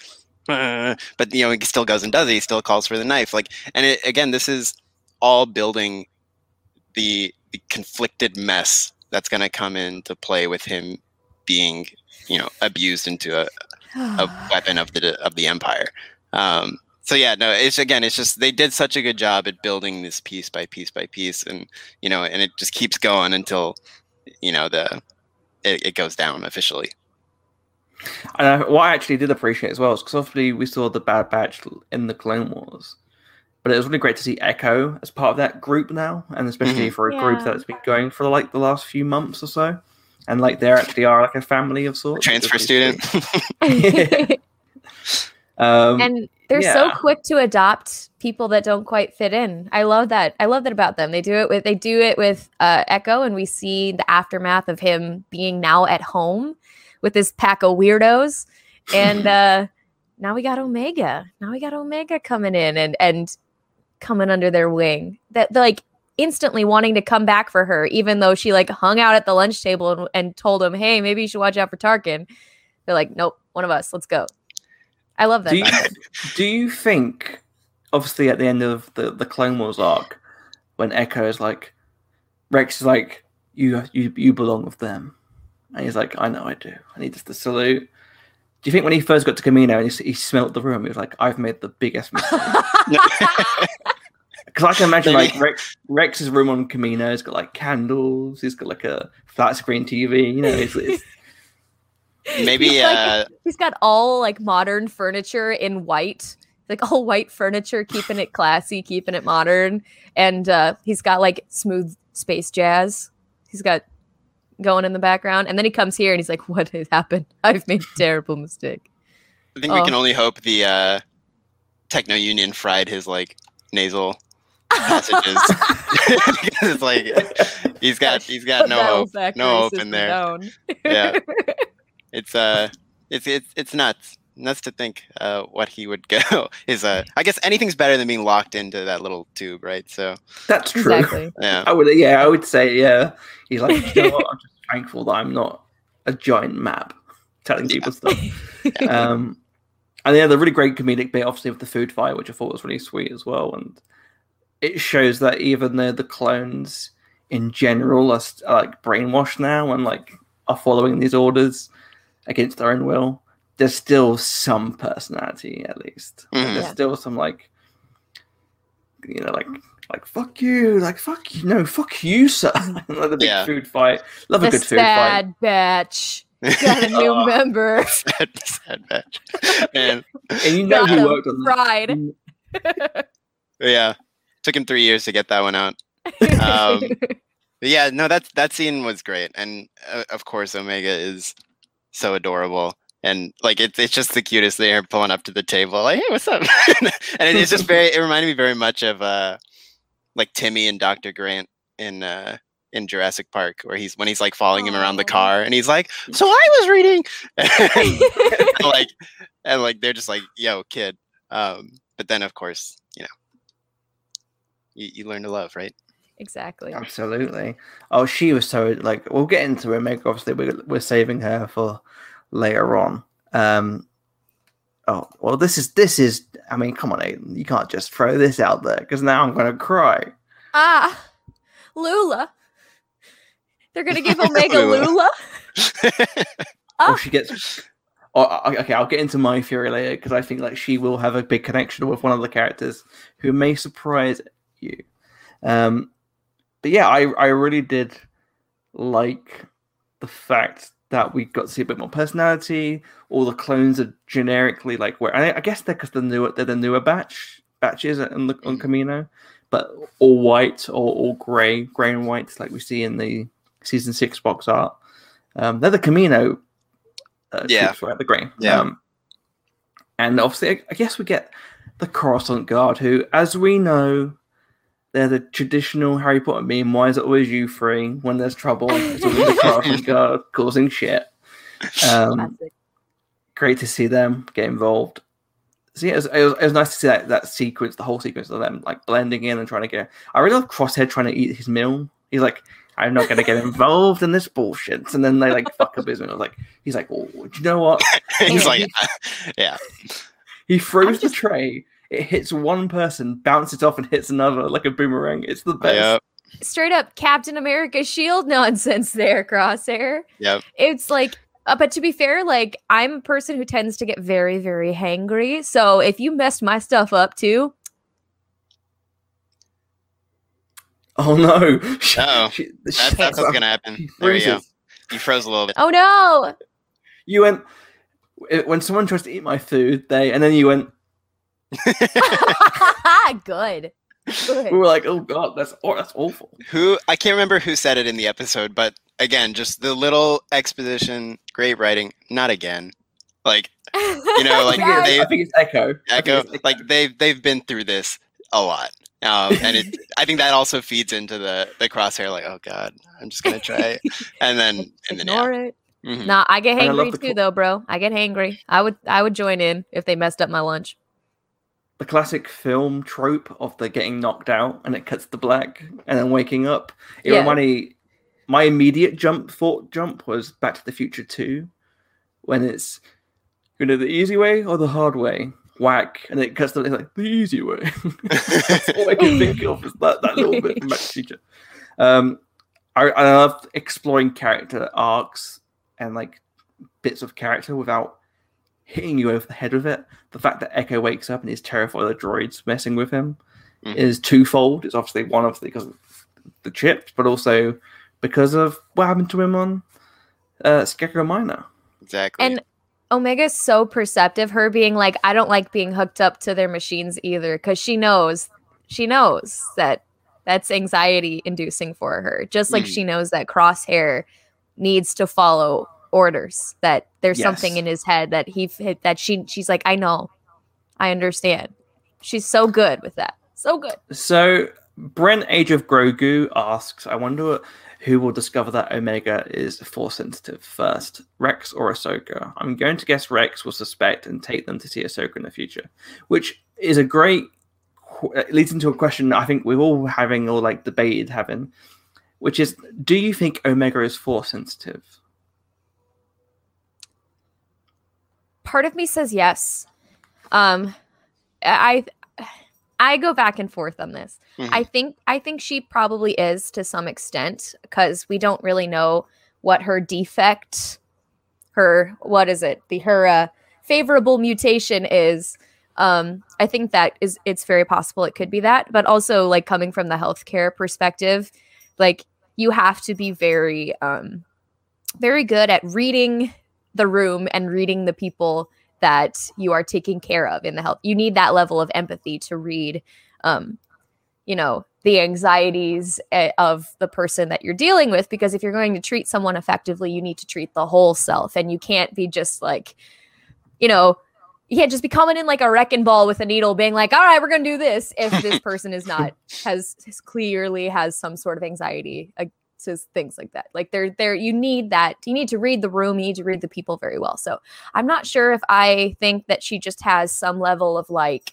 "Uh," but you know he still goes and does it. He still calls for the knife. Like and it, again this is all building the, the conflicted mess that's going to come into play with him being you know abused into a, a weapon of the of the empire. Um so yeah no it's again it's just they did such a good job at building this piece by piece by piece. And you know and it just keeps going until you know the it, it goes down officially And I, what I actually did appreciate as well is because obviously we saw the Bad Batch in the Clone Wars, but it was really great to see Echo as part of that group now, and especially Mhm. for a group that's been going for like the last few months or so, and like they actually are like a family of sorts. which transfer student sweet. Um, and they're so quick to adopt people that don't quite fit in. I love that. I love that about them. They do it with they do it with uh, Echo, and we see the aftermath of him being now at home with this pack of weirdos. And uh, now we got Omega. Now we got Omega coming in and and coming under their wing. That like instantly wanting to come back for her, even though she like hung out at the lunch table and, and told him, "Hey, maybe you should watch out for Tarkin." They're like, "Nope, one of us. Let's go." I love that. do you, do you think, obviously, at the end of the, the Clone Wars arc, when Echo is like, Rex is like, you you you belong with them, and he's like, I know I do. I need just to salute. Do you think when he first got to Kamino and he, he smelt the room, he was like, I've made the biggest mistake? Because I can imagine like Rex, Rex's room on Kamino has got like candles. He's got like a flat screen TV. You know, it's, it's maybe He's like- uh He's got all like modern furniture in white, like all white furniture, keeping it classy, keeping it modern. And uh, he's got like smooth space jazz. He's got going in the background, and then he comes here and he's like, "What has happened? I've made a terrible mistake." I think we Oh. can only hope the uh, Techno Union fried his like nasal passages. it's like he's got he's got no hope. no hope in there. down. Yeah. It's uh it's it's it's nuts. Nuts to think uh what he would go is uh I guess anything's better than being locked into that little tube, right? So That's true. exactly. yeah. I would, yeah, I would say, yeah. He's like, you know what? I'm just thankful that I'm not a giant map telling people stuff. Um, and yeah, the really great comedic bit, obviously, with the food fight, which I thought was really sweet as well. And it shows that even though the clones in general are, are like brainwashed now and like are following these orders against their own will, there's still some personality at least. Like, Mhm. There's Yeah. still some like, you know, like like fuck you, like fuck you, no, fuck you, sir. Another big Yeah. food fight. Love a good food fight. Bad batch got a new Oh. member. sad, sad batch. Man, And you know Got who him worked on that. fried. yeah. Took him three years to get that one out. Um, yeah, no, that that scene was great, and uh, of course, Omega is so adorable, and like it's it's just the cutest thing. Her pulling up to the table, like, "Hey, what's up?" and it, it's just very. It reminded me very much of uh, like Timmy and Doctor Grant in uh in Jurassic Park, where he's when he's like following him around the car, and he's like, "So I was reading," and, like, and like they're just like, "Yo, kid." Um, but then, of course, you know, you, you learn to love, right? exactly. Absolutely. Oh, she was so like. We'll get into Omega. Obviously, we're we're saving her for later on. Um. Oh well, this is this is. I mean, come on, Aiden. You can't just throw this out there because now I'm gonna cry. Ah, Lula. They're gonna give Omega Lula. Lula. Ah. Or she gets. Oh, okay, I'll get into my theory later because I think like she will have a big connection with one of the characters who may surprise you. Um, but yeah, I I really did like the fact that we got to see a bit more personality. All the clones are generically like where I, I guess they're because the newer they're the newer batch batches on the on Mhm. Kamino, but all white or all grey, grey and white like we see in the season six box art. Um, they're the Kamino. Uh, Yeah. troops, right? The grey. Yeah. Um, and obviously, I, I guess we get the Coruscant Guard, who, as we know, they're the traditional Harry Potter meme. Why is it always you three when there's trouble? It's always the Coruscant Guard causing shit. Um, great to see them get involved. So yeah, it was, it was, it was nice to see that, that sequence, the whole sequence of them like blending in and trying to get. I really love Crosshair trying to eat his meal. He's like, I'm not going to get involved in this bullshit. And then they like fuck up his meal. Like he's like, oh, do you know what? he's like, yeah, He throws just- the tray. It hits one person, bounces off, and hits another like a boomerang. It's the best. yep, Straight up Captain America shield nonsense there, Crosshair. yep. It's like, uh, but to be fair, like I'm a person who tends to get very, very hangry. So if you messed my stuff up too, Oh no! She- Uh-oh. That's, she- that's what's gonna happen. There you go. You froze a little bit. oh no, You went when someone tries to eat my food. They and then you went. good, We were like, oh god, that's aw- that's awful. Who I can't remember who said it in the episode, but again, just the little exposition, great writing. Not again. Like you know, like, I think, it's, they, I think it's Echo. Echo, it's Echo. like they've they've been through this a lot. Um, and it, I think that also feeds into the the crosshair. Like, oh god, I'm just gonna try, it. and then and then yeah. Ignore it. Mhm. Nah, I get And I love hangry the too, cl- though, bro. I get hangry. I would, I would join in if they messed up my lunch. The classic film trope of the getting knocked out and it cuts to black and then waking up. It Yeah. reminded me. My immediate jump thought jump was Back to the Future Two, when it's you know the easy way or the hard way. Whack, and it cuts to like the easy way. That's all I can think of is that, that little bit from Back to the Future. Um, I, I love exploring character arcs and like bits of character without hitting you over the head with it. The fact that Echo wakes up and is terrified of the droids messing with him Mhm. is twofold. It's obviously one of the because of the chips, but also because of what happened to him on uh, Skako Minor. exactly. And Omega's so perceptive. Her being like, I don't like being hooked up to their machines either, because she knows, she knows that that's anxiety inducing for her. Just like Mhm. she knows that Crosshair needs to follow orders. That there's something in his head that he that she she's like, I know, I understand. She's so good with that. So good. So Brent Age of Grogu asks, I wonder who will discover that Omega is force sensitive first, Rex or Ahsoka? I'm going to guess Rex will suspect and take them to see Ahsoka in the future, which is a great it uh, leads into a question I think we're all having or like debated having, which is do you think Omega is force sensitive? Part of me says yes. Um, I I go back and forth on this. Mhm. I think I think she probably is to some extent because we don't really know what her defect, her what is it, the her uh, favorable mutation is. Um, I think that is it's very possible it could be that, but also like coming from the healthcare perspective, like you have to be very um very good at reading the room and reading the people that you are taking care of in the health. You need that level of empathy to read, um, you know, the anxieties eh, of the person that you're dealing with. Because if you're going to treat someone effectively, you need to treat the whole self, and you can't be just like, you know, you can't just be coming in like a wrecking ball with a needle, being like, "All right, we're gonna do this." If this person is not has, has clearly has some sort of anxiety uh, to things like that. Like there, there, you need that. You need to read the room. You need to read the people very well. So I'm not sure if I think that she just has some level of like,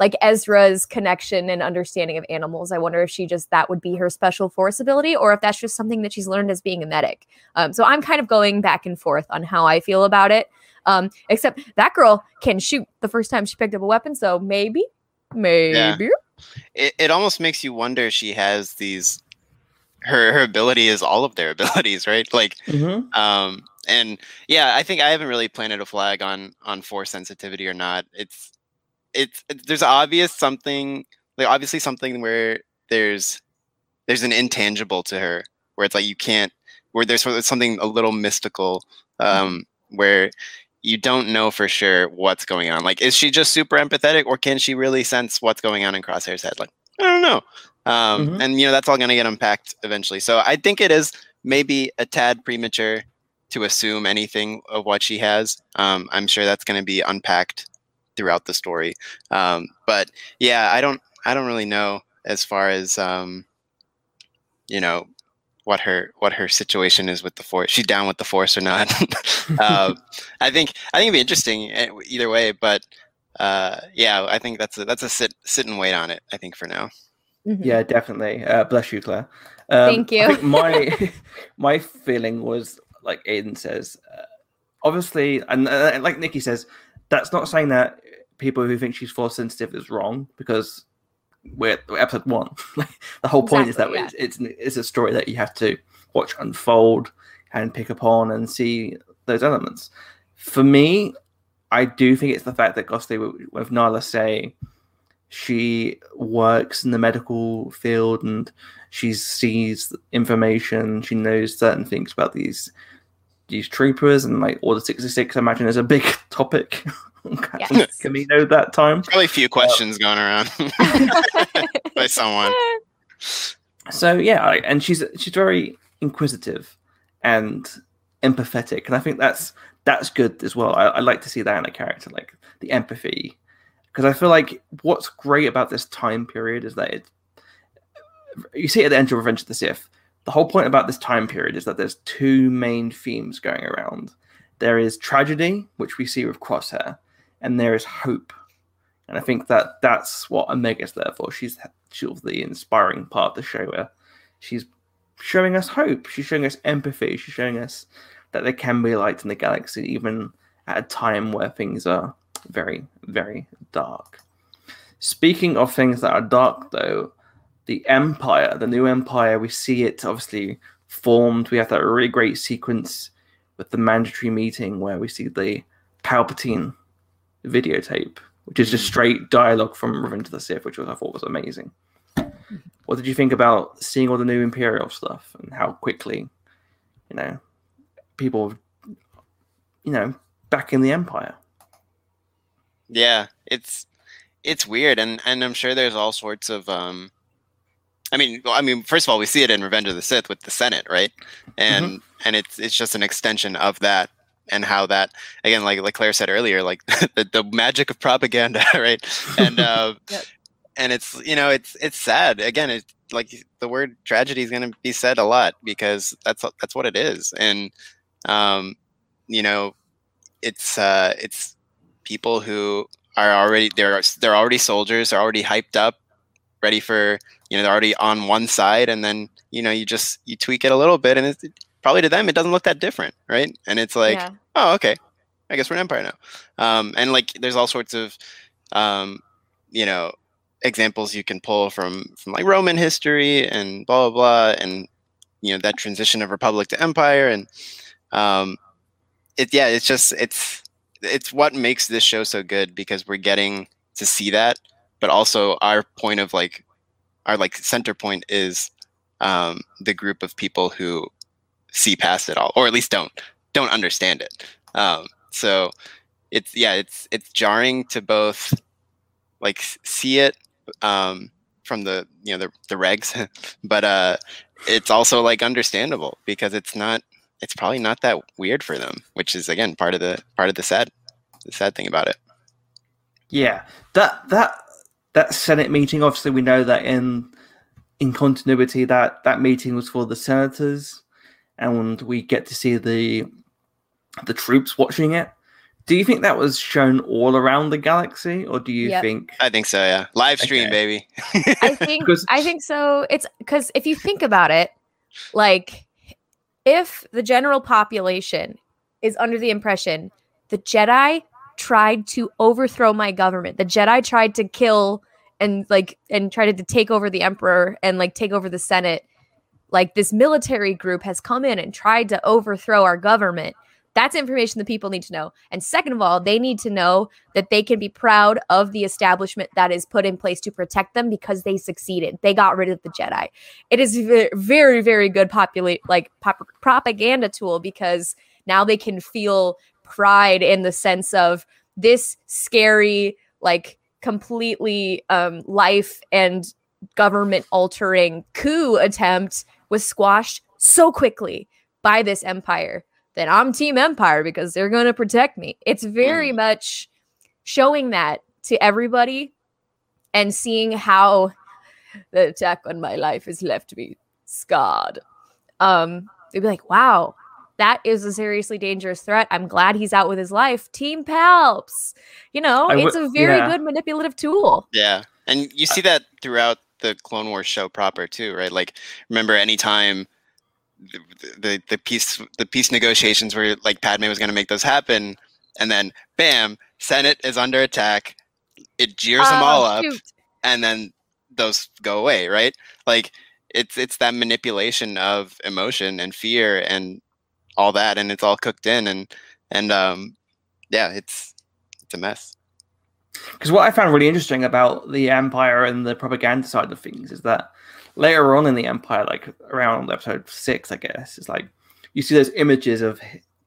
like Ezra's connection and understanding of animals. I wonder if she just that would be her special force ability, or if that's just something that she's learned as being a medic. Um, so I'm kind of going back and forth on how I feel about it. Um, except that girl can shoot the first time she picked up a weapon, so maybe, maybe. it, it almost makes you wonder if she has these her her ability is all of their abilities right? Like Mm-hmm. um and yeah i think i haven't really planted a flag on on force sensitivity or not. It's it's there's obvious something like obviously something where there's there's an intangible to her where it's like you can't where there's sort of something a little mystical um where you don't know for sure what's going on. Like is she just super empathetic or can she really sense what's going on in crosshair's head? Like i don't know um Mhm. and you know that's all going to get unpacked eventually. So i think it is maybe a tad premature to assume anything of what she has. Um i'm sure that's going to be unpacked throughout the story. Um but yeah i don't i don't really know as far as um you know what her what her situation is with the force she's down with the force or not. Uh, i think i think it'd be interesting eh, either way but uh yeah i think that's a that's a sit sit and wait on it i think for now Mhm. Yeah, definitely. Uh, bless you, Claire. Um, Thank you. My my feeling was like Aiden says. Uh, obviously, and uh, like Nikki says, that's not saying that people who think she's force sensitive is wrong because we're, we're episode one. the whole point is that Exactly, it's, it's it's a story that you have to watch unfold and pick upon and see those elements. For me, I do think it's the fact that Ghostly with Nala Se she works in the medical field and she sees information she knows certain things about these these troopers and like order 66 i imagine is a big topic. On Yes. kamino that time? Probably a few uh, questions going around by someone. So yeah I- and she's she's very inquisitive and empathetic and i think that's that's good as well. I, I like to see that in a character like the empathy because i feel like what's great about this time period is that it you see it at the end of revenge of the sith the whole point about this time period is that there's two main themes going around there is tragedy which we see with crosshair and there is hope and I think that that's what Omega's there for. She's sort of the inspiring part of the show where she's showing us hope. She's showing us empathy. She's showing us that there can be light in the galaxy, even at a time where things are very, very dark. Speaking of things that are dark, though, the Empire, the new Empire, we see it obviously formed. We have that really great sequence with the mandatory meeting where we see the Palpatine videotape, which is just Mm. straight dialogue from Revenge of the Sith, which I thought was amazing. What did you think about seeing all the new Imperial stuff and how quickly, you know, people, you know, back in the Empire? Yeah, it's it's weird, and and I'm sure there's all sorts of um. I mean, well, I mean, first of all, we see it in Revenge of the Sith with the Senate, right? And and it's it's just an extension of that and how that again like like claire said earlier like the, the magic of propaganda right and uh Yep. and it's you know it's it's sad again it's like the word tragedy is going to be said a lot because that's that's what it is and um you know it's uh it's people who are already they're they're already soldiers they're already hyped up ready for you know they're already on one side and then you know you just you tweak it a little bit and it's probably to them it doesn't look that different right? And it's like yeah. oh okay. I guess we're an empire now. Um, and like there's all sorts of um, you know examples you can pull from from like roman history and blah blah blah and you know that transition of republic to empire and um, it yeah it's just it's it's what makes this show so good because we're getting to see that but also our point of like our like center point is um, the group of people who see past it all or at least don't don't understand it. Um, so it's yeah it's it's jarring to both like see it um, from the you know the, the regs but uh it's also like understandable because it's not it's probably not that weird for them which is again part of the part of the sad the sad thing about it Yeah, that that that Senate meeting. Obviously, we know that in in continuity that that meeting was for the senators, and we get to see the the troops watching it. Do you think that was shown all around the galaxy, or do you Yep. think? i think so yeah live stream Okay. baby I think I think so. It's because if you think about it, like if the general population is under the impression the Jedi tried to overthrow my government, the Jedi tried to kill and like and tried to take over the Emperor and like take over the Senate, like this military group has come in and tried to overthrow our government. That's information that people need to know. And second of all, they need to know that they can be proud of the establishment that is put in place to protect them because they succeeded. They got rid of the Jedi. It is ve- very, very good populate like pop- propaganda tool because now they can feel pride in the sense of this scary, like completely um, life and government altering coup attempt was squashed so quickly by this empire that I'm team empire because they're going to protect me. It's very much showing that to everybody and seeing how the attack on my life has left me scarred. Um, they'd be like, wow, that is a seriously dangerous threat. I'm glad he's out with his life. Team Palps. You know, I it's a very yeah. good manipulative tool. Yeah, and you see that throughout the Clone Wars show proper too, right? Like, remember anytime the the, the peace the peace negotiations where like Padme was going to make those happen, and then bam, Senate is under attack. It jeers them Oh, all up, shoot. and then those go away, right? Like it's it's that manipulation of emotion and fear and all that, and it's all cooked in, and and um, yeah, it's it's a mess. Because what I found really interesting about the Empire and the propaganda side of things is that later on in the Empire, like around episode six, I guess, it's like you see those images of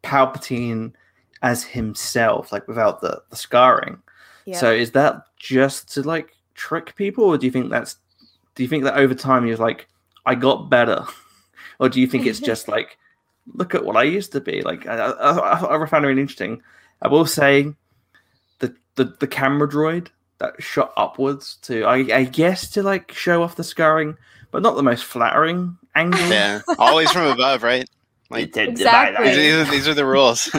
Palpatine as himself, like without the, the scarring. Yeah. So is that just to like trick people, or do you think that's do you think that over time you're like, I got better, or do you think it's just like, look at what I used to be? Like I, I, I, I found it really interesting. I will say, the the the camera droid that shot upwards to I, I guess to like show off the scarring, but not the most flattering angle. Yeah, always from above, right? Like Exactly. these, these, are, the rules.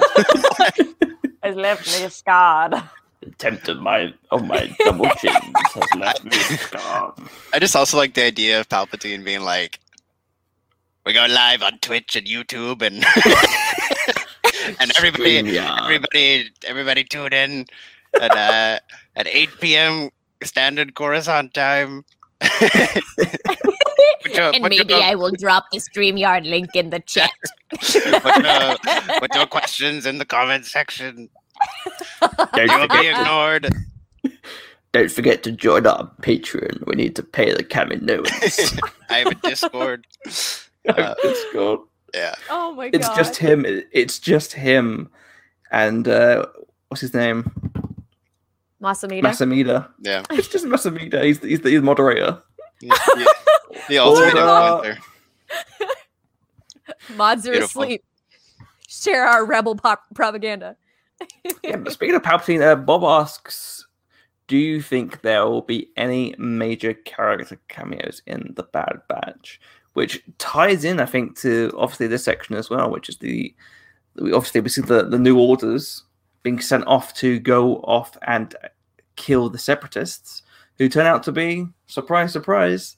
Has left me scarred. The temp of my of my double chins has left me scarred. I just also like the idea of Palpatine being like, "We go live on Twitch and YouTube, and and everybody, StreamYard. everybody, everybody tune in at uh, at 8 p.m. Standard Coruscant time." Put your- and put your- maybe I will drop the StreamYard link in the chat. put, your, put your questions in the comment section. Don't You will be forget, ignored. don't forget to join our Patreon. We need to pay the Kaminoans. I have a Discord. Uh, Discord. yeah, oh my god. It's just him. It's just him, and uh, what's his name? Mas Amedda. Masamida. yeah. It's just Mas Amedda. He's he's the, he's the moderator. The, the- the ultimate Order. influencer. Mods are Beautiful. asleep. share our rebel pop propaganda. yeah, but speaking of Palpatine, uh, Bob asks, "Do you think there will be any major character cameos in the Bad Batch?" Which ties in, I think, to obviously this section as well, which is the we obviously we see the, the new orders being sent off to go off and kill the separatists, who turn out to be surprise, surprise,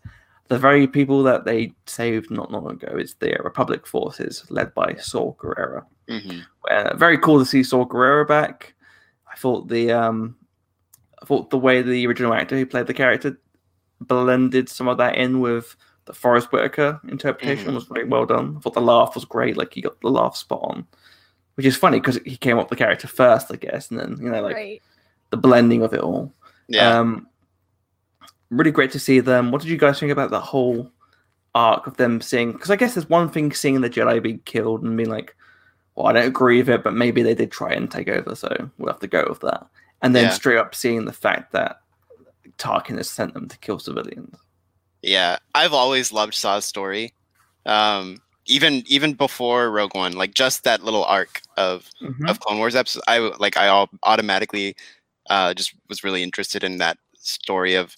the very people that they saved not long ago. It's the Republic forces led by Saw Gerrera. Mhm. Uh, very cool to see Saw Gerrera back. I thought the um, I thought the way the original actor who played the character blended some of that in with the Forest Whitaker interpretation Mhm. was very well done. I thought the laugh was great. Like he got the laugh spot on, which is funny because he came up with the character first, I guess, and then you know like right. the blending of it all. Yeah. Um, really great to see them. What did you guys think about the whole arc of them seeing? Because I guess there's one thing seeing the Jedi be killed and being like, well, I don't agree with it, but maybe they did try and take over, so we'll have to go with that. And then Yeah. straight up seeing the fact that Tarkin has sent them to kill civilians. Yeah, I've always loved Saw's story. Um, even even before Rogue One, like just that little arc of of Clone Wars episodes, I like I all automatically uh, just was really interested in that story of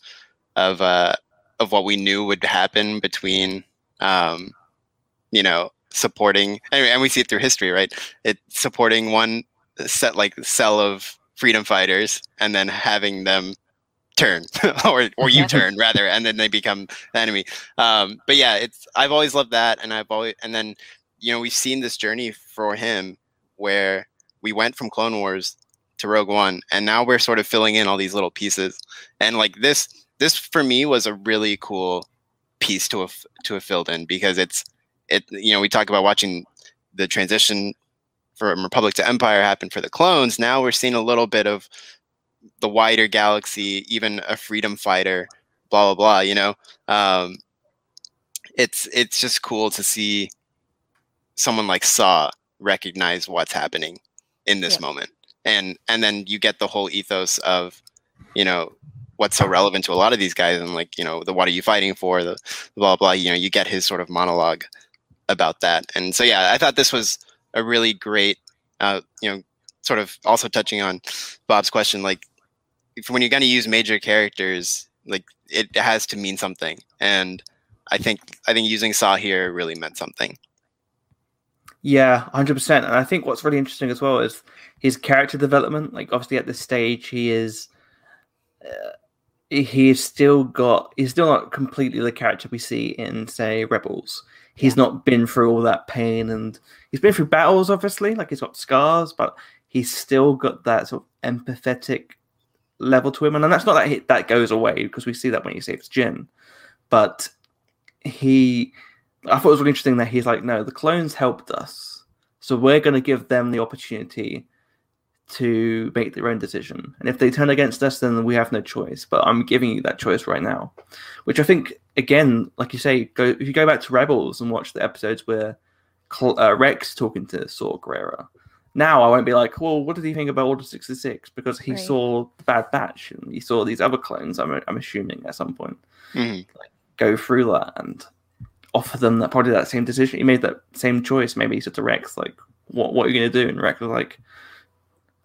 of uh, of what we knew would happen between um, you know supporting and, and we see it through history, right? It supporting one set like cell of freedom fighters and then having them turn or or you turn rather and then they become the enemy. Um but yeah it's i've always loved that and i've always and then you know we've seen this journey for him where we went from clone wars to rogue one and now we're sort of filling in all these little pieces. And like this this for me was a really cool piece to have to have filled in because it's it you know we talk about watching the transition from republic to empire happen for the clones. Now we're seeing a little bit of the wider galaxy even a freedom fighter blah blah blah you know? Um it's it's just cool to see someone like saw recognize what's happening in this Yeah. moment. And and then you get the whole ethos of you know what's so relevant to a lot of these guys and like you know the what are you fighting for the blah blah you know you get his sort of monologue about that and so yeah i thought this was a really great uh you know sort of also touching on bob's question like when you're going to use major characters like it has to mean something and i think i think using saw here really meant something Yeah, hundred percent. And I think what's really interesting as well is his character development. Like obviously at this stage, he is uh, he's still got he's still not completely the character we see in say Rebels. He's not been through all that pain, and he's been through battles. Obviously, like he's got scars, but he's still got that sort of empathetic level to him. And that's not that he, that goes away because we see that when he saves Jyn, but he I thought it was really interesting that he's like, no, the clones helped us, so we're going to give them the opportunity to make their own decision. And if they turn against us, then we have no choice. But I'm giving you that choice right now, which I think, again, like you say, go if you go back to Rebels and watch the episodes where Cl- uh, Rex talking to Saw Gerrera. Now I won't be like, well, what did he think about Order sixty six? Because he Right. saw the Bad Batch and he saw these other clones. I'm I'm assuming at some point Mhm. go through that and offer them that probably that same decision. He made that same choice. Maybe he said to Rex, like, what what are you gonna do? And Rex was like,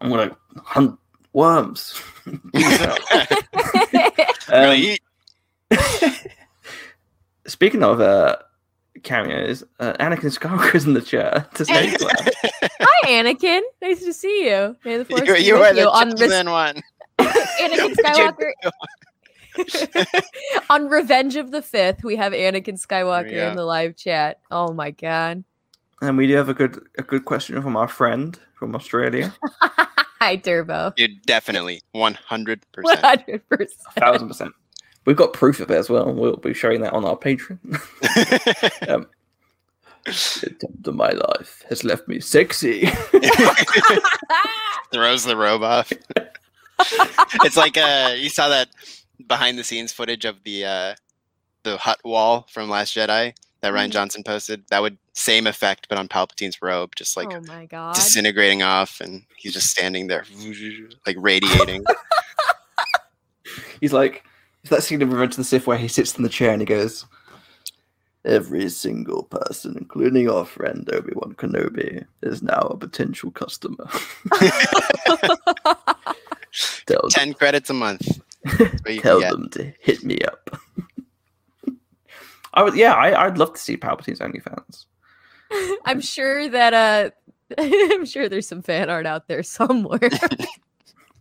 I'm gonna hunt worms. Peace out. Um, speaking of uh cameos, uh, Anakin Skywalker's in the chair to say Hi, Anakin. Nice to see you. May the force you, be you with are the you on chosen one Anakin Skywalker. on Revenge of the Fifth, we have Anakin Skywalker Yeah. in the live chat. Oh my god. And we do have a good a good question from our friend from Australia. Hi, Turbo. Dude, definitely 100%. 100%. Thousand percent. We've got proof of it as well. We'll be showing that on our Patreon. um, the attempt of my life has left me sexy. Throws the robe off. it's like uh you saw that behind the scenes footage of the uh the hut wall from Last Jedi that Rian Mhm. Johnson posted. That would same effect but on Palpatine's robe, just like oh my god. disintegrating off and he's just standing there like radiating. He's like, it's that scene in Revenge of the Sith where he sits in the chair and he goes, Every single person, including our friend Obi Wan Kenobi, is now a potential customer. tell Ten credits a month. That's you tell them to hit me up. I would, yeah, I, I'd love to see Palpatine's OnlyFans. I'm sure that uh I'm sure there's some fan art out there somewhere.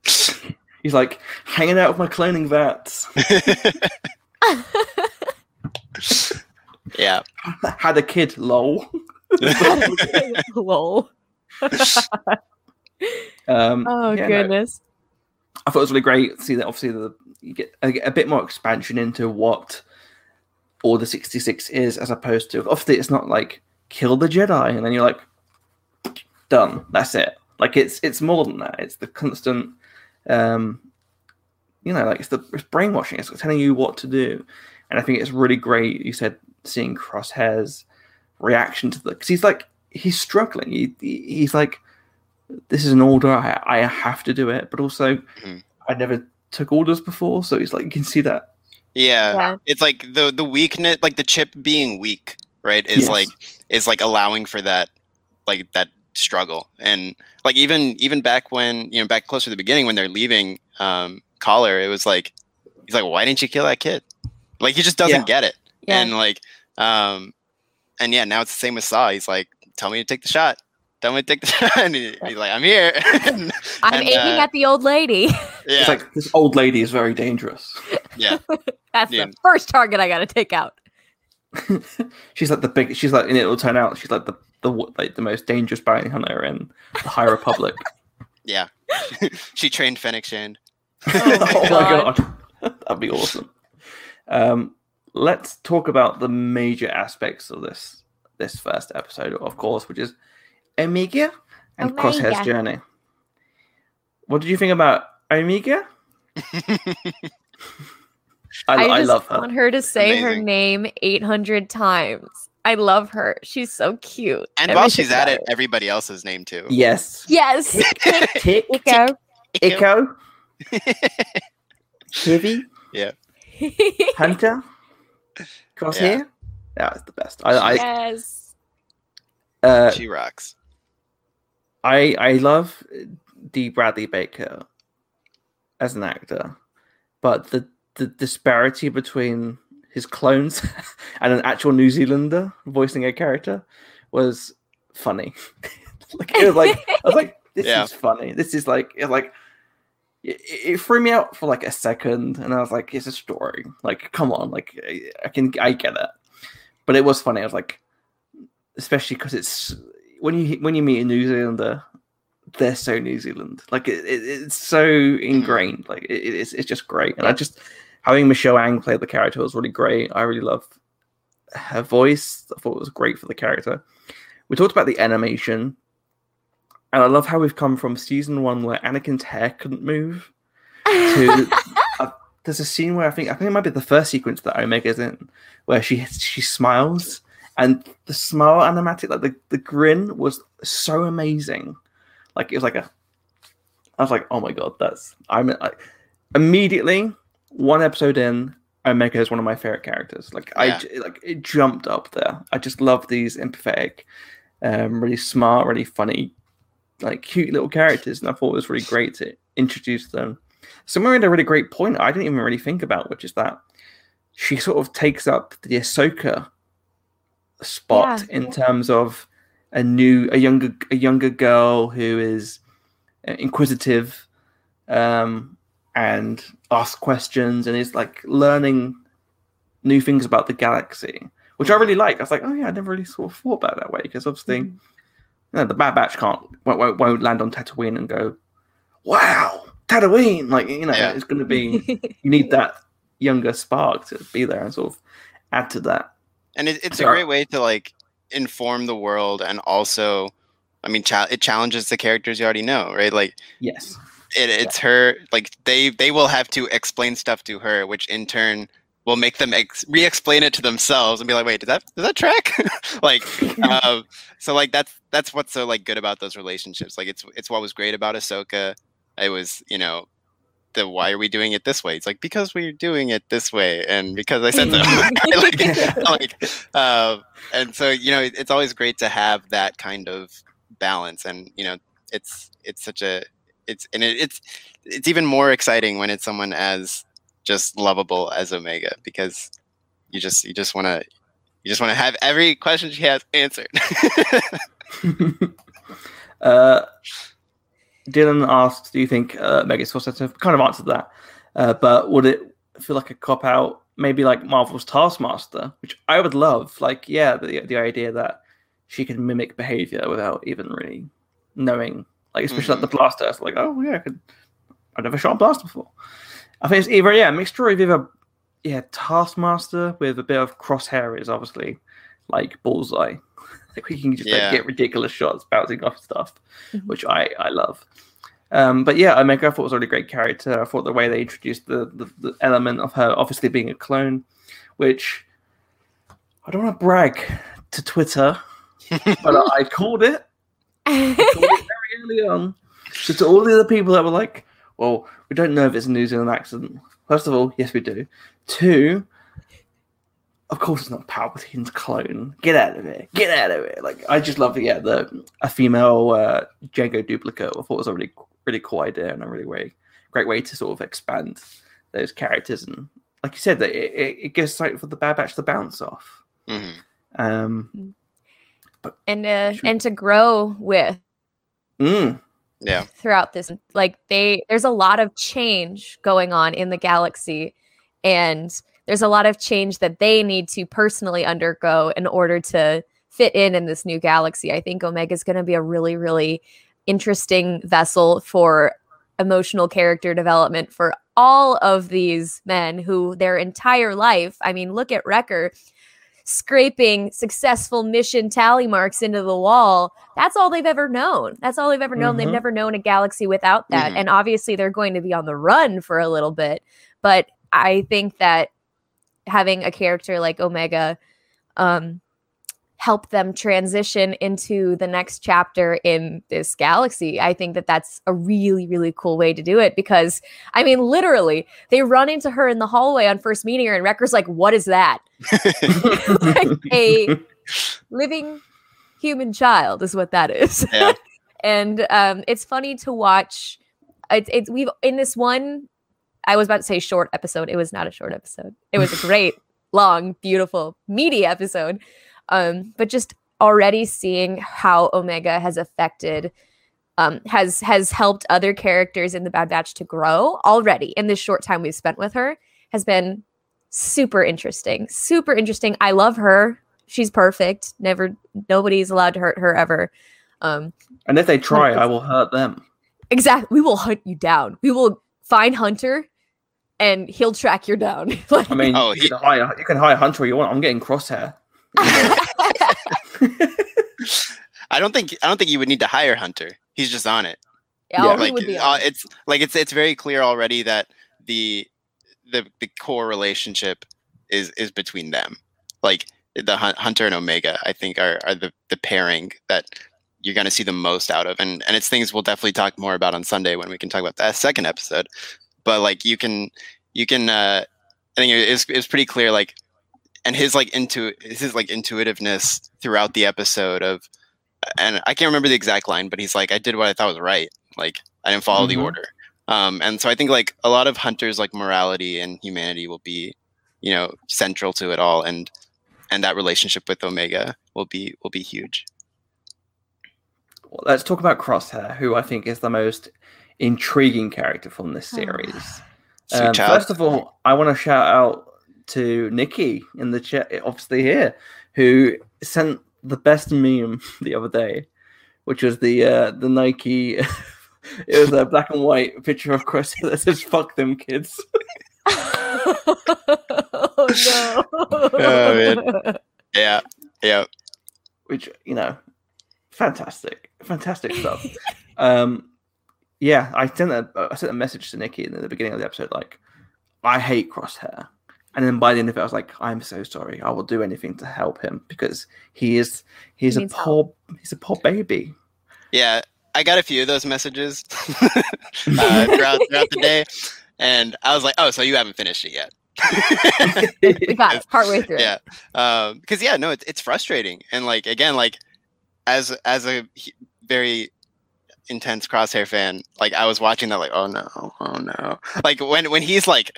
He's like hanging out with my cloning vats. yeah. Had a kid, lol. Lol. Um, Oh yeah, no, goodness. I thought it was really great to see that. Obviously, the you get a, a bit more expansion into what Order sixty six is, as opposed to obviously it's not like kill the Jedi and then you're like done. That's it. Like it's it's more than that. It's the constant, um, you know, like it's the it's brainwashing. It's telling you what to do, and I think it's really great. You said seeing Crosshair's reaction to the because he's like he's struggling. He, he- he's like, this is an order. I, I have to do it, but also Mhm. I never took orders before, so he's like you can see that. Yeah. Yeah. It's like the the weakness like the chip being weak, right? Is Yes. like is like allowing for that like that struggle. And like even even back when, you know, back closer to the beginning when they're leaving um Kaller, it was like he's like, Why didn't you kill that kid? Like he just doesn't Yeah. get it. Yeah. And like um and yeah, now it's the same with Saw. He's like, Tell me to take the shot. Tell me to take the shot. And he- he's like, I'm here. And- I'm and, aiming uh, at the old lady. yeah. It's like this old lady is very dangerous. yeah. That's Yeah. the first target I gotta take out. she's like the big. She's like, and it'll turn out she's like the the like the most dangerous bounty hunter in the High Republic. Yeah. she trained Fennec Shand. Oh my God. god, that'd be awesome. Um, let's talk about the major aspects of this this first episode, of course, which is Omega and Crosshair's journey. What did you think about Omega? I, I, I just love her. want her to say her name 800 times. I love her. She's so cute. And while she's at it, everybody else's name too. Yes. Yes. Tick, Iko. Echo, Yeah. Hunter, Crosshair. Yeah, it's the best. I, I, yes. uh, She rocks. I I love Dee Bradley Baker as an actor, but the the disparity between his clones and an actual New Zealander voicing a character was funny. like it was like I was like, this Yeah. is funny. This is like like it, it threw me out for like a second, and I was like, it's a story. Like, come on, like I, I can I get it, but it was funny. I was like, especially because it's when you when you meet a New Zealander, they're so New Zealand. Like it, it, it's so ingrained. Hmm. Like it, it's it's just great. And I just having Michelle Ang play the character was really great. I really love her voice. I thought it was great for the character. We talked about the animation, and I love how we've come from season one where Anakin's hair couldn't move to there's a scene where I think I think it might be the first sequence that Omega's in where she she smiles and the smile animatic like the, the grin was so amazing. Like it was like a I was like oh my god that's I'm like immediately one episode in Omega is one of my favorite characters. Like I Yeah. j- like it jumped up there. I just love these empathetic um really smart really funny like cute little characters and I thought it was really great to introduce them. Somewhere made a really great point I didn't even really think about, which is that she sort of takes up the Ahsoka spot Yeah. in terms of a new, a younger, a younger girl who is uh, inquisitive, um, and asks questions and is like learning new things about the galaxy, which I really like. I was like, oh yeah, I never really sort of thought about it that way because obviously, you know, the Bad Batch can't won't, won't, won't land on Tatooine and go, wow, Tatooine. Like you know, Yeah. it's going to be you need that younger spark to be there and sort of add to that. And it, it's a great way to like inform the world and also i mean cha- it challenges the characters you already know right? Like Yes. it, it's her like they they will have to explain stuff to her which in turn will make them ex- re-explain it to themselves and be like wait did that does that track? Like um, so like that's that's what's so like good about those relationships. Like it's it's what was great about ahsoka. It was you know the why are we doing it this way? It's like because we're doing it this way, and because I said so. like, like, uh, and so you know, it's always great to have that kind of balance, and you know, it's it's such a it's and it, it's it's even more exciting when it's someone as just lovable as Omega because you just you just want to you just want to have every question she has answered. uh, Dylan asks, "Do you think uh, Mega's sensitive?" Kind of answered that, uh, but would it feel like a cop out? Maybe like Marvel's Taskmaster, which I would love. Like, yeah, the the idea that she can mimic behavior without even really knowing. Like, especially Mhm. like the blaster. It's like, oh yeah, I could. I've never shot a blaster before. I think it's either yeah, a mixture of either yeah, Taskmaster with a bit of crosshair is obviously like bullseye. Like we can just Yeah. like, get ridiculous shots bouncing off stuff, Mhm. which I I love. Um, but yeah, Omega I thought was a really great character. I thought the way they introduced the, the, the element of her obviously being a clone, which I don't want to brag to Twitter, but I called it. I called it very early on. So to all the other people that were like, "Well, we don't know if it's a New Zealand accent." First of all, yes, we do. Two, of course, it's not Palpatine's clone. Get out of it! Get out of it! Like I just love, the yeah, the a female uh, Django duplicate. I thought was a really, really cool idea and a really way, great way to sort of expand those characters and, like you said, that it, it, it gives something for the Bad Batch to bounce off. Mhm. Um, and uh, Sure. and to grow with mm, Yeah. throughout this like they there's a lot of change going on in the galaxy and there's a lot of change that they need to personally undergo in order to fit in in this new galaxy. I think omega is going to be a really really interesting vessel for emotional character development for all of these men who their entire life i mean look at wrecker scraping successful mission tally marks into the wall. That's all they've ever known. That's all they've ever known. They've Mhm. never known a galaxy without that. Mhm. and obviously they're going to be on the run for a little bit. But i think that having a character like omega um help them transition into the next chapter in this galaxy i think that that's a really really cool way to do it because i mean literally they run into her in the hallway on first meeting her and Wrecker's like what is that like a living human child is what that is. Yeah. and um, it's funny to watch. It's, it's we've in this one. I was about to say short episode. It was not a short episode. It was a great, long, beautiful, meaty episode. Um, but just already seeing how Omega has affected, um, has has helped other characters in the Bad Batch to grow already in this short time we've spent with her has been super interesting. Super interesting. I love her. She's perfect. Never nobody's allowed to hurt her ever. Um and if they try, I will hurt them. exactly. We will hunt you down. We will find Hunter and he'll track you down. Like- I mean, Oh, you, can hire, you can hire Hunter you want. I'm getting crosshair. I don't think I don't think you would need to hire Hunter. He's just on it. yeah, Yeah, he like would be uh, on it's like it's it's very clear already that the the the core relationship is is between them. Like the Hunter and Omega, I think are are the the pairing that you're going to see the most out of, and and it's things we'll definitely talk more about on Sunday when we can talk about that second episode. But like you can you can uh, I think it's it's pretty clear like and his like into his like intuitiveness throughout the episode of and I can't remember the exact line, but he's like, I did what I thought was right. Like I didn't follow Mhm. the order. Um, and so I think like a lot of hunters like morality and humanity will be, you know, central to it all, and and that relationship with Omega will be will be huge. Let's talk about Crosshair, who I think is the most intriguing character from this Oh. series. Sweet Um, first of all, I want to shout out to Nikki in the chat, obviously here, who sent the best meme the other day, which was the uh, the Nike. it was a black and white picture of Crosshair that says "fuck them kids." oh no. Oh, yeah, yeah. which you know, fantastic, fantastic stuff. um, yeah, I sent a I sent a message to Nikki in the beginning of the episode, like, I hate Crosshair, and then by the end of it, I was like, I'm so sorry. I will do anything to help him because he is he's He a needs poor he's a poor baby. Yeah, I got a few of those messages uh, throughout throughout the day, and I was like, "Oh, so you haven't finished it yet?" we got it partway through. yeah, um, because yeah, no, it's it's frustrating, and like again, like as as a very intense crosshair fan, like I was watching that, like, oh no, oh no, like when when he's like.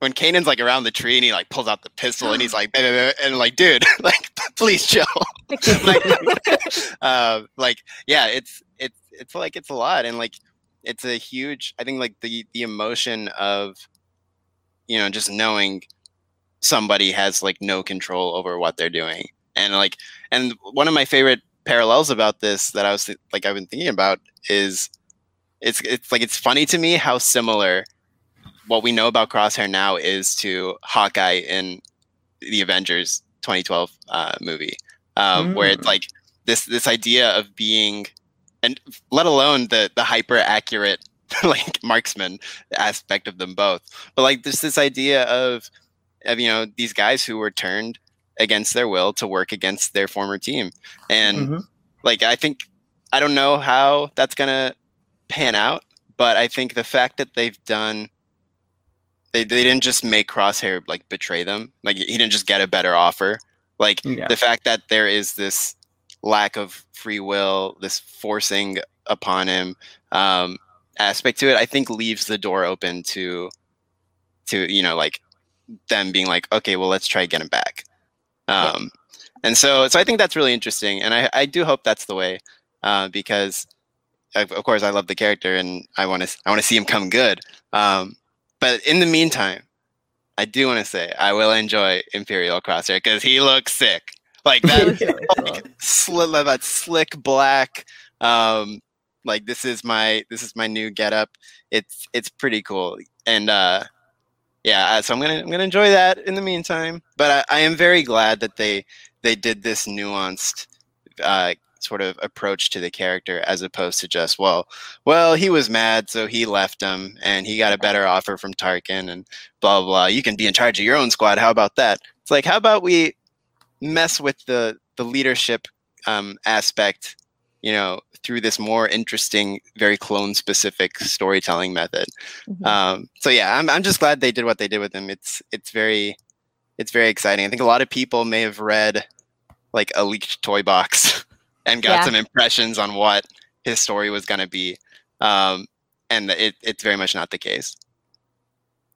When Kanan's like around the tree and he like pulls out the pistol and he's like, "Bah, bah, bah," and like, dude, like, please chill. like, uh, like, yeah, it's it's it's like it's a lot, and like, it's a huge. I think like the the emotion of, you know, just knowing somebody has like no control over what they're doing, and like, and one of my favorite parallels about this that I was th- like I've been thinking about is, it's it's like it's funny to me how similar what we know about Crosshair now is to Hawkeye in the Avengers 2012 uh, movie, um, where it's Mm. like this this idea of being, and let alone the the hyper accurate like marksman aspect of them both, but like this this idea of of you know these guys who were turned against their will to work against their former team, and Mhm. like I think I don't know how that's gonna pan out, but I think the fact that they've done they, they didn't just make Crosshair like betray them. Like he didn't just get a better offer. Like Yeah. the fact that there is this lack of free will, this forcing upon him um, aspect to it, I think leaves the door open to to you know like them being like, okay, well let's try to get him back. Um, and so so I think that's really interesting, and I I do hope that's the way uh, because of, of course I love the character and I want to I want to see him come good. Um, but in the meantime, I do want to say I will enjoy Imperial Crosshair because he looks sick. Like that, like, sli- that slick black. Um, like this is my this is my new getup. It's it's pretty cool, and uh, yeah. uh, So I'm gonna I'm gonna enjoy that in the meantime. But I, I am very glad that they they did this nuanced uh, sort of approach to the character as opposed to just well well he was mad so he left him and he got a better offer from Tarkin and blah blah blah you can be in charge of your own squad how about that it's like how about we mess with the the leadership um, aspect you know through this more interesting very clone specific storytelling method Mhm. um, so yeah I'm, I'm just glad they did what they did with him it's it's very it's very exciting i think a lot of people may have read like a leaked toy box and got Yeah. some impressions on what his story was going to be um, and it, it's very much not the case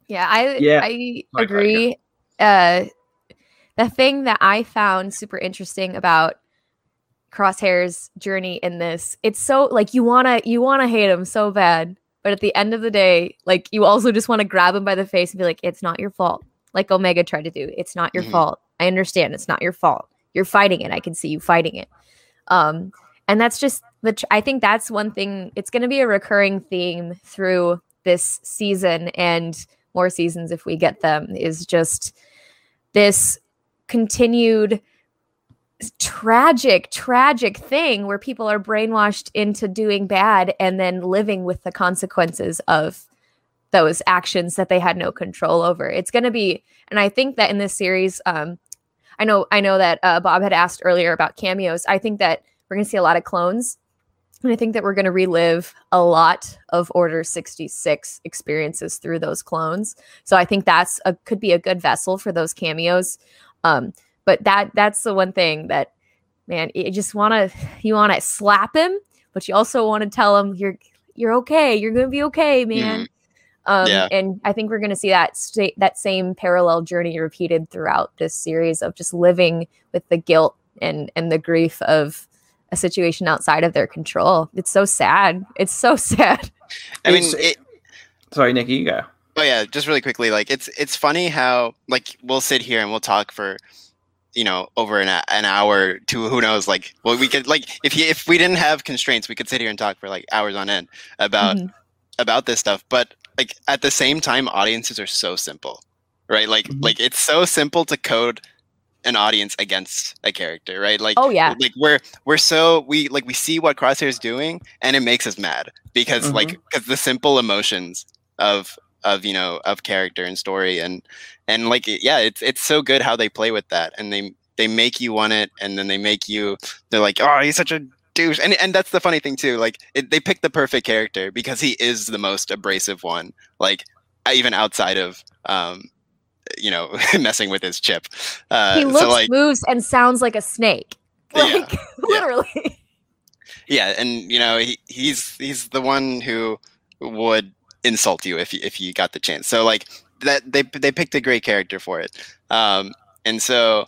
Yeah, I Yeah. I Sorry, sorry, agree. Uh, the thing that I found super interesting about Crosshair's journey in this, it's so like you wanna you wanna hate him so bad, but at the end of the day, like you also just want to grab him by the face and be like, "It's not your fault." Like Omega tried to do. It's not your Mhm. fault. I understand. It's not your fault. You're fighting it. I can see you fighting it. Um, and that's just the. Tr- I think that's one thing. It's going to be a recurring theme through this season and more seasons if we get them. Is just this continued tragic, tragic thing where people are brainwashed into doing bad and then living with the consequences of those actions that they had no control over. It's going to be, and I think that in this series, um, I know, I know that uh, Bob had asked earlier about cameos. I think that we're going to see a lot of clones, and I think that we're going to relive a lot of Order sixty six experiences through those clones. So I think that's a could be a good vessel for those cameos. Um, but that that's the one thing that man, you just want to you want to slap him, but you also want to tell him you're you're okay, you're gonna be okay, man. Um, Yeah. And I think we're going to see that sta- that same parallel journey repeated throughout this series of just living with the guilt and and the grief of a situation outside of their control. It's so sad. It's so sad. i mean it, Sorry, Nikki, you go. Oh yeah, just really quickly, like it's it's funny how like we'll sit here and we'll talk for you know over an, an hour to who knows like well we could like if you, if we didn't have constraints we could sit here and talk for like hours on end about Mhm. about this stuff but like at the same time audiences are so simple right like Mhm. like it's so simple to code an audience against a character right like Oh yeah. like we're we're so we like we see what crosshair's doing and it makes us mad because like because the simple emotions of of you know of character and story and and like yeah it's it's so good how they play with that and they they make you want it and then they make you they're like oh he's such a douche and and that's the funny thing too like it, they picked the perfect character because he is the most abrasive one like even outside of um, you know messing with his chip. Uh, he looks, so like moves, and sounds like a snake. Yeah. Like literally. yeah, and you know he, he's he's the one who would insult you if you, if you got the chance. So like that they they picked a great character for it. Um, and so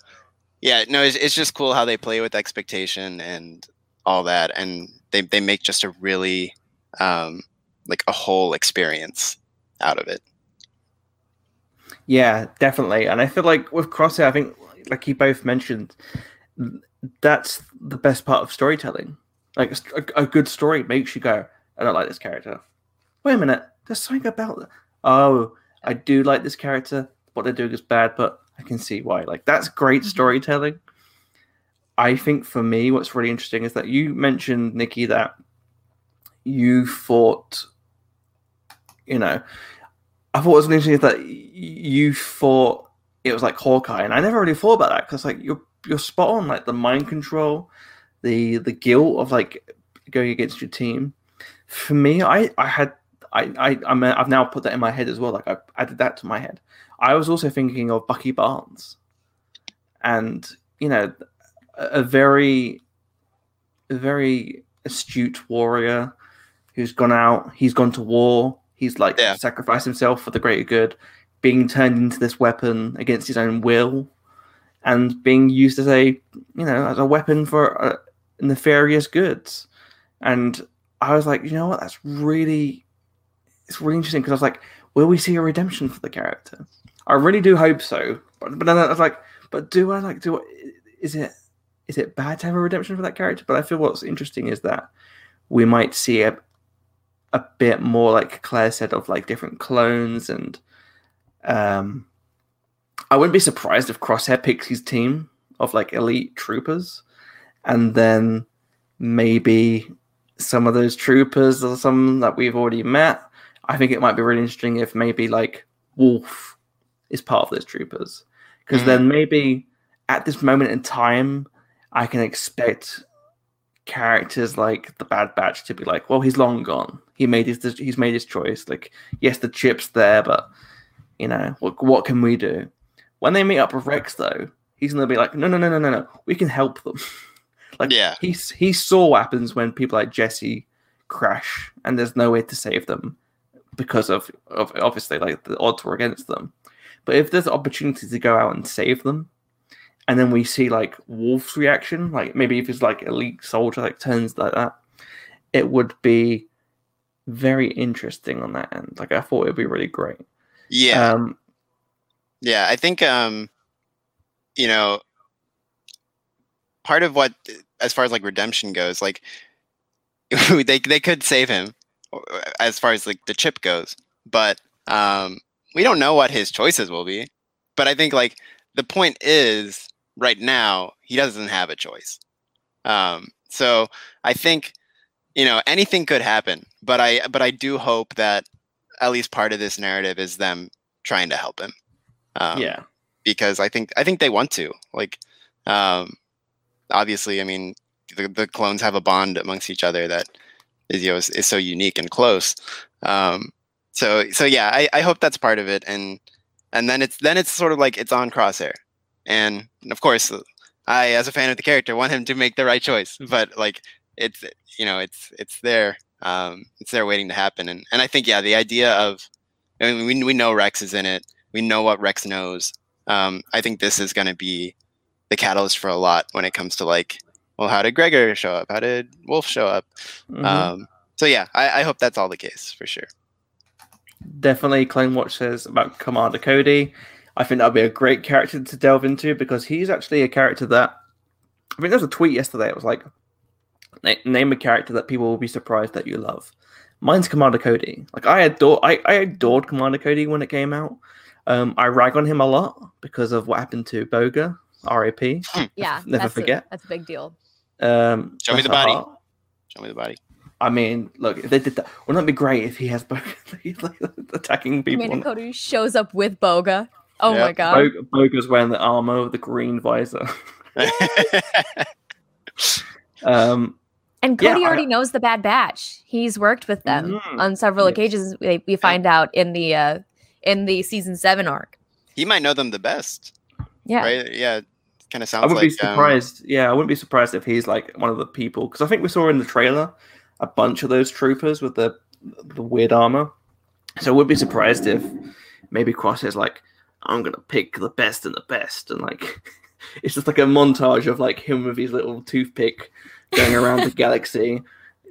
yeah, no, it's, it's just cool how they play with expectation and all that, and they they make just a really um, like a whole experience out of it. Yeah, definitely. And I feel like with Crosshair, I think, like you both mentioned, that's the best part of storytelling. Like a, a good story makes you go, I don't like this character. Wait a minute, there's something about. Oh, I do like this character. What they're doing is bad, but I can see why. Like that's great Mhm. storytelling. I think for me, what's really interesting is that you mentioned Nikki that you thought, you know, I thought it was interesting is that you thought it was like Hawkeye, and I never really thought about that because like you're you're spot on, like the mind control, the the guilt of like going against your team. For me, I I had I I I'm, I've now put that in my head as well. Like I added that to my head. I was also thinking of Bucky Barnes, and you know, a, a very a very astute warrior who's gone out. He's gone to war. He's like Yeah. sacrificed himself for the greater good, being turned into this weapon against his own will, and being used as a you know as a weapon for uh, nefarious goods. And I was like, you know what? That's really it's really interesting because I was like, will we see a redemption for the character? I really do hope so. But, but then I was like, but do I like do is it is it bad to have a redemption for that character? But I feel what's interesting is that we might see a a bit more like Claire said of like different clones and um I wouldn't be surprised if Crosshair picks his team of like elite troopers and then maybe some of those troopers or some that we've already met. I think it might be really interesting if maybe like Wolffe is part of those troopers. Because Mhm. then maybe at this moment in time, I can expect characters like the Bad Batch to be like, well, he's long gone. He made his he's made his choice. Like, yes, the chip's there, but you know, what what can we do? When they meet up with Rex, though, he's gonna be like, no, no, no, no, no, no. We can help them. like, Yeah. he he saw what happens when people like Jesse crash, and there's no way to save them because of, of obviously like the odds were against them. But if there's opportunity to go out and save them, and then we see like Wolffe's reaction, like maybe if his like elite soldier like turns like that, it would be very interesting on that end. Like I thought it would be really great. Yeah. Um, Yeah, I think um you know part of what as far as like redemption goes, like they they could save him as far as like the chip goes, but um we don't know what his choices will be. But I think like the point is right now he doesn't have a choice. Um so I think you know anything could happen, but I but I do hope that at least part of this narrative is them trying to help him. Um, yeah, because I think I think they want to. Like, um, obviously, I mean, the, the clones have a bond amongst each other that is you know is, is so unique and close. Um, so so yeah, I, I hope that's part of it, and and then it's then it's sort of like it's on Crosshair, and of course, I as a fan of the character want him to make the right choice, but like it's you know it's it's there. Um, it's there waiting to happen, and and I think yeah, the idea of I mean, we we know Rex is in it. We know what Rex knows. Um, I think this is going to be the catalyst for a lot when it comes to like, well, how did Gregor show up? How did Wolffe show up? Mhm. Um, so yeah, I, I hope that's all the case for sure. definitely Clone Watch says about Commander Cody. I think that'd be a great character to delve into because he's actually a character that I think there was a tweet yesterday. It was like, name a character that people will be surprised that you love. Mine's Commander Cody. Like I adore, I, I adored Commander Cody when it came out. Um, I rag on him a lot because of what happened to Boga, RAP. Yeah, Never that's forget. A, that's a big deal. Um, Show me the her body. heart. Show me the body. I mean, look, if they did that, wouldn't that be great if he has Boga like attacking people? Commander Cody shows up with Boga. Oh my god. Boga, Boga's wearing the armor with the green visor. um, And Yeah, Cody I- already knows the Bad Batch. He's worked with them Mhm. on several Yes. occasions. We, we find out in the uh, in the season seven arc. He might know them the best, Yeah. right? Yeah, kind of sounds I wouldn't like be um, surprised. yeah, I wouldn't be surprised if he's like one of the people because I think we saw in the trailer a bunch of those troopers with the the weird armor. So I would be surprised if maybe Cross is like, I'm gonna pick the best and the best, and like it's just like a montage of like him with his little toothpick going around the galaxy,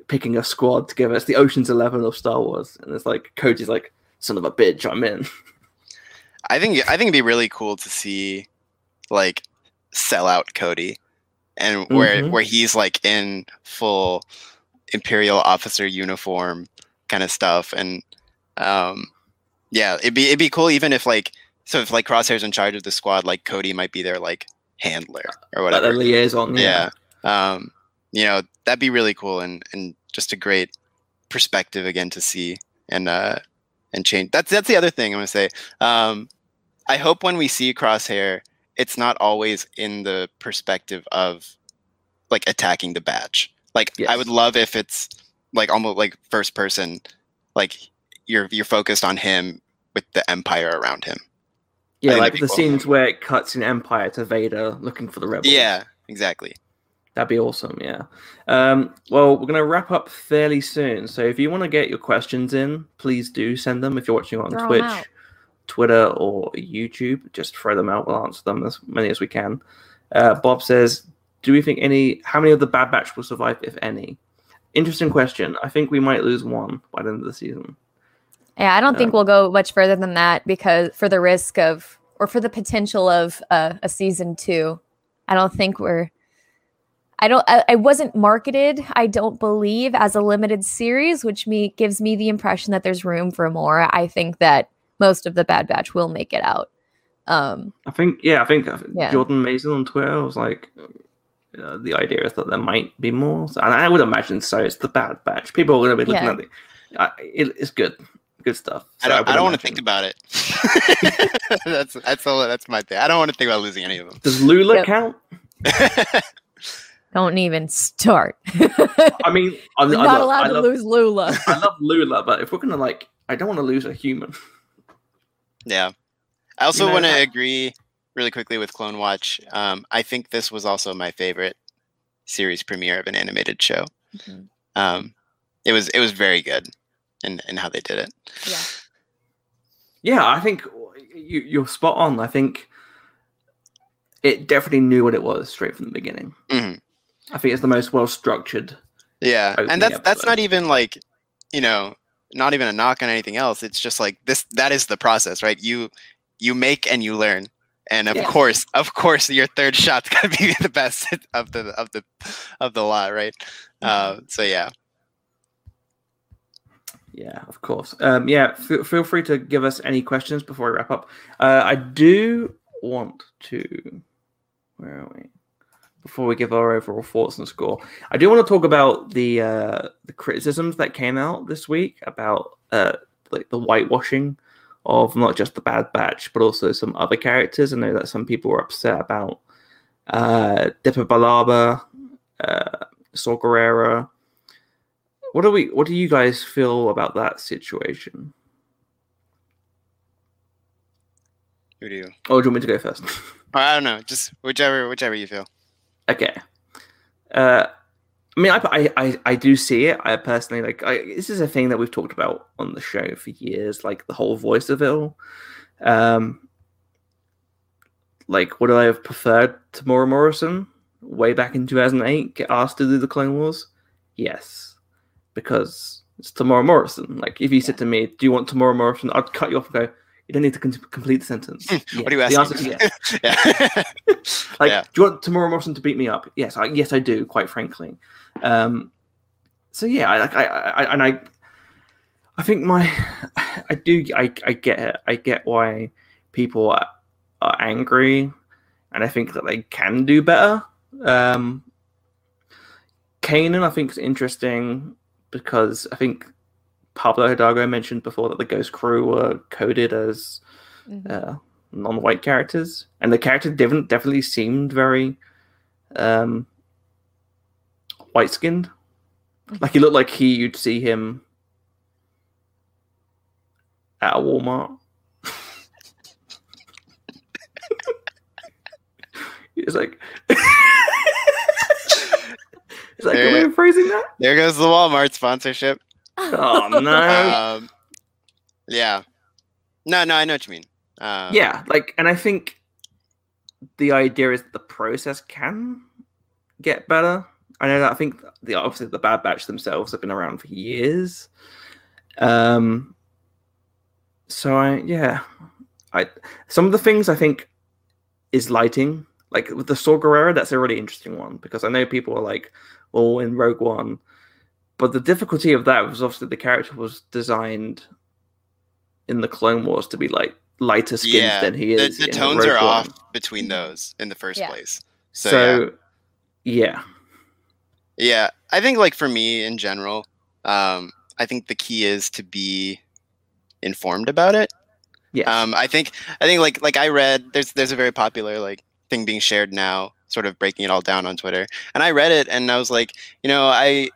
picking a squad together. It's the Ocean's Eleven of Star Wars, and it's like Cody's like, son of a bitch, I'm in. I think I think it'd be really cool to see like sell out Cody and where Mhm. where he's like in full imperial officer uniform kind of stuff and um yeah it'd be it'd be cool even if like so if like crosshair's in charge of the squad like cody might be their like handler or Like a whatever liaison. yeah. um you know that'd be really cool and and just a great perspective again to see and uh and change that's that's the other thing i'm gonna say um i hope when we see crosshair it's not always in the perspective of like attacking the badge like i would love if it's like almost like first person like you're you're focused on him with the empire around him Yeah, like the cool. scenes where it cuts in Empire to Vader looking for the rebels. yeah exactly That'd be awesome, yeah. Um, well, we're going to wrap up fairly soon. So if you want to get your questions in, please do send them. If you're watching on Throw 'em Twitch, out. Twitter, or YouTube, just throw them out. We'll answer them as many as we can. Uh, Bob says, Do we think any, how many of the Bad Batch will survive, if any? Interesting question. I think we might lose one by the end of the season. Yeah, I don't think Um, we'll go much further than that because for the risk of or for the potential of uh, a season two, I don't think we're. I don't. I, I wasn't marketed. I don't believe as a limited series, which me gives me the impression that there's room for more. I think that most of the Bad Batch will make it out. Um, I think, yeah, I think Yeah. Jordan Mason on Twitter was like, uh, the idea is that there might be more. So- And I would imagine so. It's the Bad Batch. People are going to be looking Yeah. at it. Uh, it. It's good. Good stuff. I don't, I don't want to think about it. that's that's all. That's my thing. I don't want to think about losing any of them. Does Lula Yep. count? don't even start. I mean, I, We're I not love, allowed I to lose Lula. I love Lula, but if we're gonna like, I don't want to lose a human. Yeah. I also know, want to agree really quickly with Clone Watch. Um, I think this was also my favorite series premiere of an animated show. Mhm. Um, it was it was very good in in how they did it. Yeah. Yeah, I think you, you're spot on. I think it definitely knew what it was straight from the beginning. Mhm. I think it's the most well structured. Yeah, and that's that's not even like you know not even a knock on anything else. It's just like this. That is the process, right? You you make and you learn. And of Yeah. course, of course, your third shot's gonna be the best of the of the of the lot, right? Uh, so yeah, Yeah, of course. Um, yeah, f- feel free to give us any questions before we wrap up. Uh, I do want to. Where are we? Before we give our overall thoughts and score, I do want to talk about the uh, the criticisms that came out this week about uh, like the whitewashing of not just the Bad Batch, but also some other characters. I know that some people were upset about uh, Depa Billaba, uh, Saw Gerrera. What do we? What do you guys feel about that situation? who do you? Oh, do you want me to go first? I don't know, just whichever whichever you feel. Okay. Uh, I mean, I, I, I, I do see it. I personally like. I, this is a thing that we've talked about on the show for years. Like the whole voice of it all. Um, like, would I have preferred Temuera Morrison way back in 2008 get asked to do the Clone Wars? Yes, because it's Temuera Morrison. Like, if you said to me, "Do you want Temuera Morrison?" I'd cut you off and go, "You don't need to complete the sentence." What are you The asking? answer is yes. yeah. Like, Yeah. do you want Temuera Morrison to beat me up? Yes, I, yes, I do. Quite frankly. Um, so yeah, I, like, I, I, and I, I think my, I do, I, I get it. I get why people are, are angry, and I think that they can do better. Um, Kanan, I think, is interesting because I think Pablo Hidalgo mentioned before that the Ghost Crew were coded as mm-hmm. uh, non-white characters, and the character didn't definitely seemed very um, white-skinned. Mm-hmm. Like he looked like he you'd see him at a Walmart. it's like. Is that there, good way of phrasing that? There goes the Walmart sponsorship. Oh no. Um, yeah. No, no, I know what you mean. Um, yeah, like, and I think the idea is that the process can get better. I know that I think the obviously the Bad Batch themselves have been around for years. Um. So I yeah, I some of the things I think is lighting like with the Saw Gerrera. That's a really interesting one because I know people are like, well, in Rogue One, but the difficulty of that was obviously the character was designed in the Clone Wars to be like lighter skinned yeah. than he is. the in tones Rogue are One. off between those in the first Yeah. place. So, So, yeah. yeah. Yeah, I think like for me in general, um, I think the key is to be informed about it. Yeah. Um, I think I think like like I read there's there's a very popular like thing being shared now, sort of breaking it all down on Twitter, and I read it and I was like, you know, I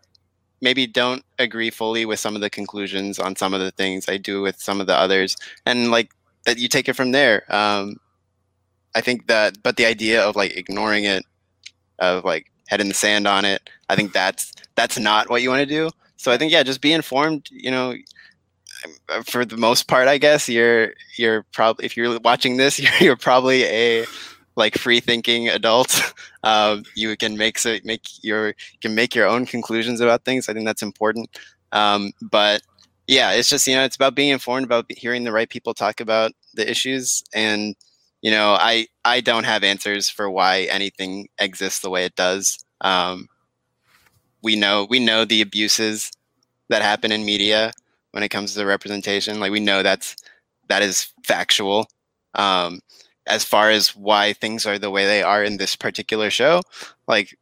maybe don't agree fully with some of the conclusions on some of the things I do with some of the others, and like that you take it from there. Um, I think that, but the idea of like ignoring it, of like head in the sand on it, I think that's that's not what you want to do. So I think yeah, just be informed. You know, for the most part, I guess you're you're probably if you're watching this, you're, you're probably a like free thinking adult. Um, you can make so make your can make your own conclusions about things. I think that's important. Um, but yeah, it's just you know it's about being informed about hearing the right people talk about the issues and you know I I don't have answers for why anything exists the way it does. Um, we know we know the abuses that happen in media when it comes to representation. Like we know that's that is factual. Um, as far as why things are the way they are in this particular show, like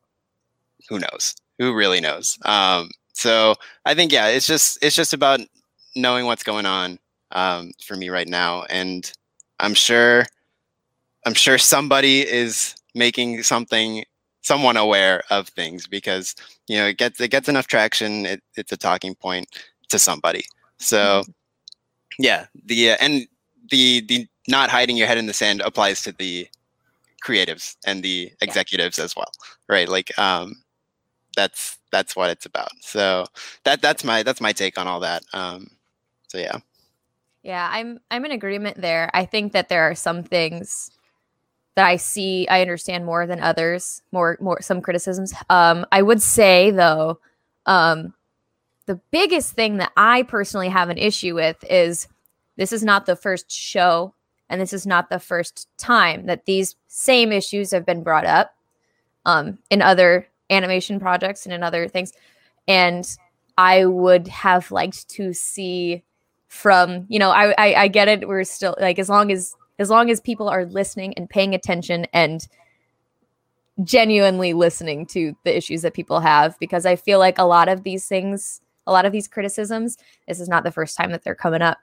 who knows? Who really knows? Um, so I think yeah, it's just it's just about knowing what's going on um, for me right now, and I'm sure I'm sure somebody is making something someone aware of things because you know it gets it gets enough traction. It, it's a talking point to somebody. So yeah, the uh, and the the not hiding your head in the sand applies to the creatives and the executives as well, right? Like um, that's that's what it's about. So that that's my that's my take on all that. Um, so yeah, Yeah, I'm I'm in agreement there. I think that there are some things that I see I understand more than others, more more some criticisms. Um I would say though, um the biggest thing that I personally have an issue with is this is not the first show and this is not the first time that these same issues have been brought up um in other animation projects and in other things. And I would have liked to see from you know I, I i get it we're still like as long as as long as people are listening and paying attention and genuinely listening to the issues that people have because i feel like a lot of these things a lot of these criticisms this is not the first time that they're coming up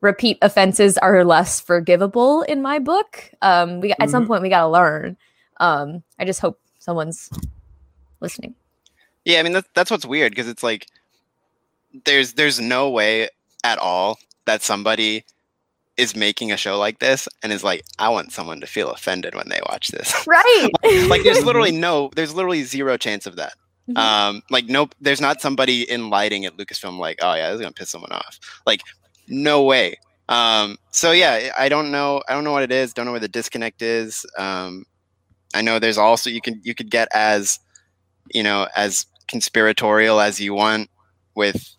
repeat offenses are less forgivable in my book um we at some point we got to learn um i just hope someone's listening yeah. I mean that's that's what's weird because it's like there's there's no way at all that somebody is making a show like this and is like I want someone to feel offended when they watch this. right like there's literally no there's literally zero chance of that. Mhm. Um, like no, there's not somebody in lighting at Lucasfilm like, oh yeah, this is gonna piss someone off. Like, no way. Um, so yeah, I don't know. I don't know what it is. Don't know where the disconnect is. Um, I know there's also you can you could get as, you know, as conspiratorial as you want with,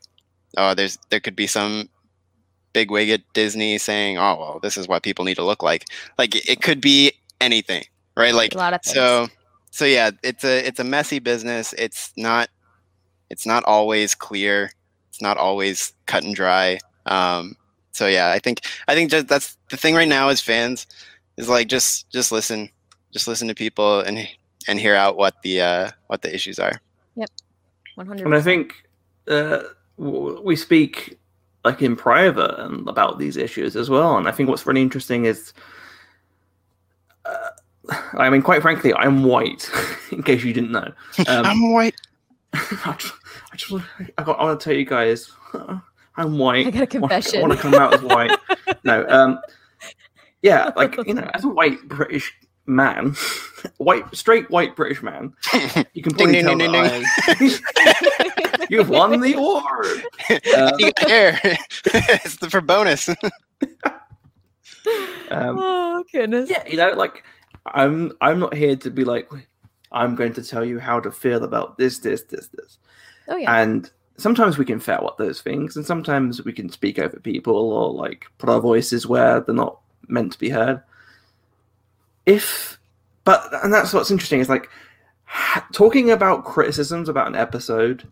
oh, there's there could be some big wig at Disney saying, oh well, this is what people need to look like. Like it could be anything, right? Like a lot of things. so so yeah it's a it's a messy business it's not it's not always clear it's not always cut and dry um so yeah i think i think just that's the thing right now as fans is like just just listen just listen to people and and hear out what the uh what the issues are Yep, 100 And I think uh, we speak like in private and about these issues as well. And I think what's really interesting is, uh, I mean, quite frankly, I'm white. in case you didn't know, um, i'm white I just, I just, I, got, I want to tell you guys, I'm white. I got a confession. I want to come out as white. no, um, yeah, like you know, as a white British man, white, straight white British man, you can probably Ding, tell ding, that I- you've won the award. Uh, you got hair. it's the for bonus. Um, oh goodness. yeah, you know, like I'm I'm not here to be like I'm going to tell you how to feel about this, this, this, this. Oh yeah. And sometimes we can fail at those things, and sometimes we can speak over people or like put our voices where they're not meant to be heard. If, but and that's what's interesting is like ha- talking about criticisms about an episode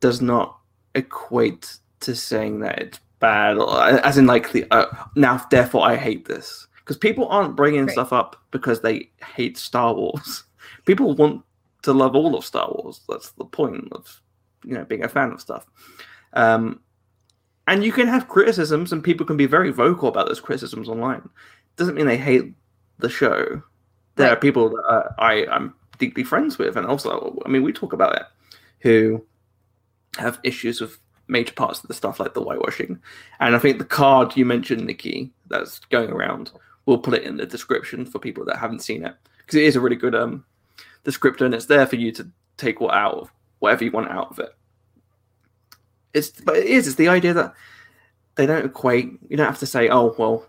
does not equate to saying that it's bad, or as in like the uh, now therefore I hate this because people aren't bringing stuff up because they hate Star Wars. People want to love all of Star Wars. That's the point of you know being a fan of stuff. Um, and you can have criticisms, and people can be very vocal about those criticisms online. Doesn't mean they hate the show. There are people that uh, I I'm deeply friends with, and also I mean we talk about it, who have issues with major parts of the stuff like the whitewashing. And I think the card you mentioned, Nikki, that's going around, we'll put it in the description for people that haven't seen it because it is a really good um descriptor, and it's there for you to take what out of whatever you want out of it. It's but it is it's the idea that they don't equate. You don't have to say, oh well,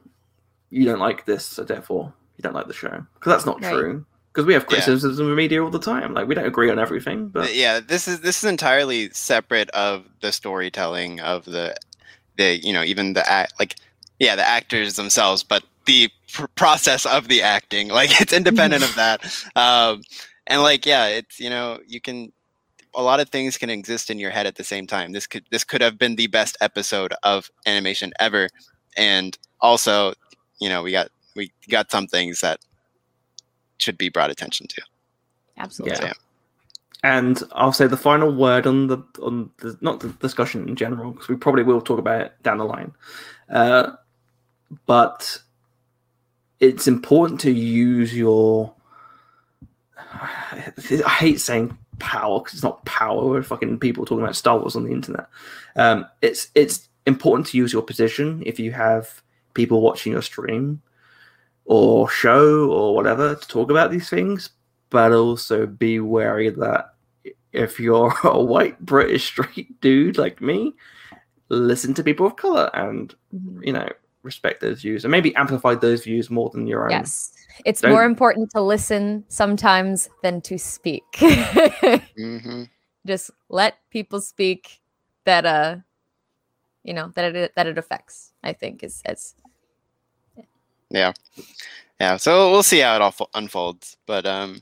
you don't like this, so therefore you don't like the show because that's not Right. true. Because we have Yeah. criticisms of the media all the time. Like we don't agree on everything, but yeah, this is this is entirely separate of the storytelling of the the you know even the act like yeah the actors themselves, but the pr- process of the acting like it's independent of that. Um, and like yeah, it's you know you can a lot of things can exist in your head at the same time. This could this could have been the best episode of animation ever, and also you know we got we got some things that should be brought attention to. Absolutely. Yeah. And I'll say the final word on the on the not the discussion in general because we probably will talk about it down the line. Uh, but it's important to use your. I hate saying power because it's not power. We're fucking people talking about Star Wars on the internet. Um, it's it's important to use your position if you have people watching your stream or show or whatever to talk about these things but also be wary that if you're a white British straight dude like me, listen to people of color and Mhm. you know respect those views and maybe amplify those views more than your own. Yes. It's Don't- more important to listen sometimes than to speak. hmm Just let people speak that uh you know that it that it affects, I think is is Yeah, yeah. So we'll see how it all fo- unfolds, but um,